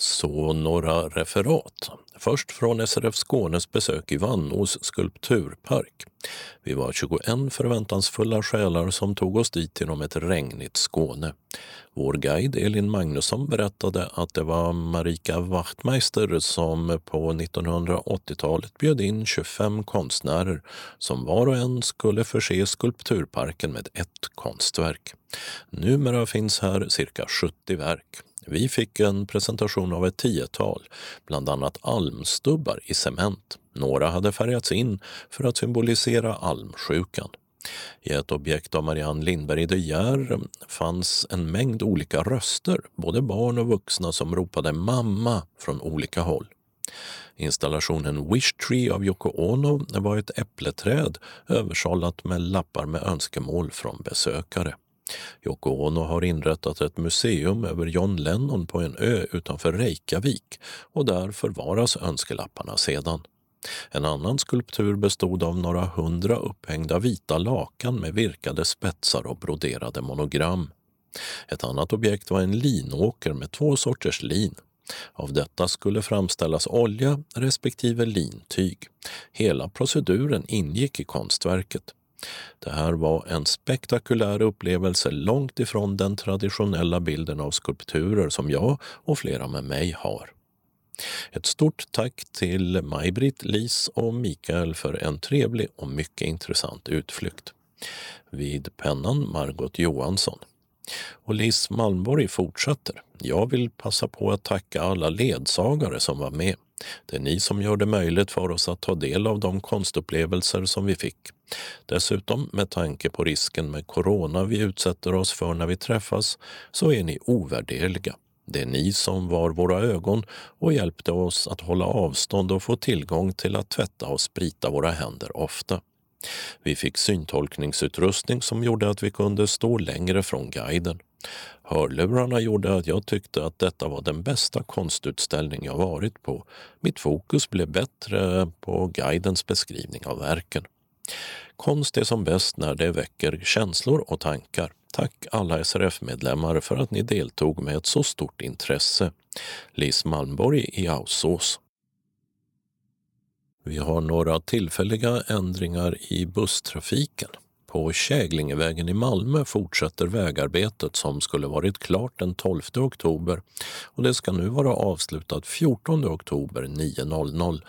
Speaker 1: Så några referat. Först från SRF Skånes besök i Vannås skulpturpark. Vi var 21 förväntansfulla själar som tog oss dit genom ett regnigt Skåne. Vår guide Elin Magnusson berättade att det var Marika Wachtmeister som på 1980-talet bjöd in 25 konstnärer som var och en skulle förse skulpturparken med ett konstverk. Numera finns här cirka 70 verk. Vi fick en presentation av ett tiotal, bland annat almstubbar i cement. Några hade färgats in för att symbolisera almsjukan. I ett objekt av Marianne Lindberg de Geer fanns en mängd olika röster, både barn och vuxna som ropade mamma från olika håll. Installationen Wish Tree av Yoko Ono var ett äppleträd översållat med lappar med önskemål från besökare. Yoko Ono har inrättat ett museum över John Lennon på en ö utanför Reykjavik och där förvaras önskelapparna sedan. En annan skulptur bestod av några hundra upphängda vita lakan med virkade spetsar och broderade monogram. Ett annat objekt var en linåker med två sorters lin. Av detta skulle framställas olja respektive lintyg. Hela proceduren ingick i konstverket. Det här var en spektakulär upplevelse långt ifrån den traditionella bilden av skulpturer som jag och flera med mig har. Ett stort tack till Maj-Britt, Lis och Mikael för en trevlig och mycket intressant utflykt. Vid pennan Margot Johansson. Och Lis Malmborg fortsätter. Jag vill passa på att tacka alla ledsagare som var med. Det är ni som gör det möjligt för oss att ta del av de konstupplevelser som vi fick. Dessutom, med tanke på risken med corona vi utsätter oss för när vi träffas, så är ni ovärderliga. Det är ni som var våra ögon och hjälpte oss att hålla avstånd och få tillgång till att tvätta och sprita våra händer ofta. Vi fick syntolkningsutrustning som gjorde att vi kunde stå längre från guiden. Hörlurarna gjorde att jag tyckte att detta var den bästa konstutställning jag varit på. Mitt fokus blev bättre på guidens beskrivning av verken. Konst är som bäst när det väcker känslor och tankar. Tack alla SRF-medlemmar för att ni deltog med ett så stort intresse. Lis Malmborg i Ausås. Vi har några tillfälliga ändringar i busstrafiken. På Käglingevägen i Malmö fortsätter vägarbetet som skulle varit klart den 12 oktober och det ska nu vara avslutat 14 oktober 9.00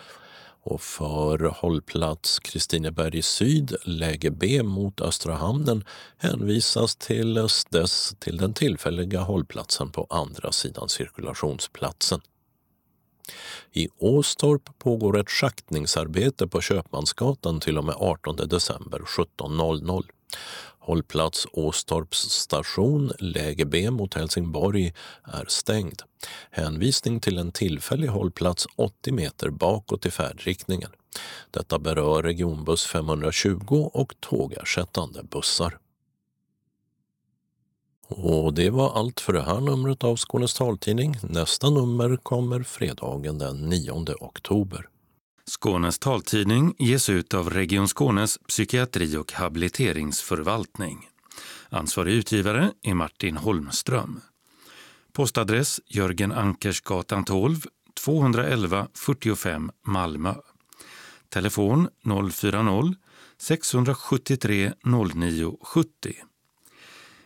Speaker 1: och för hållplats Kristineberg syd, läge B mot Östra hamnen hänvisas till dess till den tillfälliga hållplatsen på andra sidan cirkulationsplatsen. I Åstorp pågår ett schaktningsarbete på Köpmansgatan till och med 18 december 17.00. Hållplats Åstorps station, läge B mot Helsingborg, är stängd. Hänvisning till en tillfällig hållplats 80 meter bakåt i färdriktningen. Detta berör regionbuss 520 och tågersättande bussar. Och det var allt för det här numret av Skånes taltidning. Nästa nummer kommer fredagen den 9 oktober.
Speaker 14: Skånes taltidning ges ut av Region Skånes psykiatri och habiliteringsförvaltning. Ansvarig utgivare är Martin Holmström. Postadress Jörgen Ankersgatan 12, 211 45 Malmö. Telefon 040-673 09 70.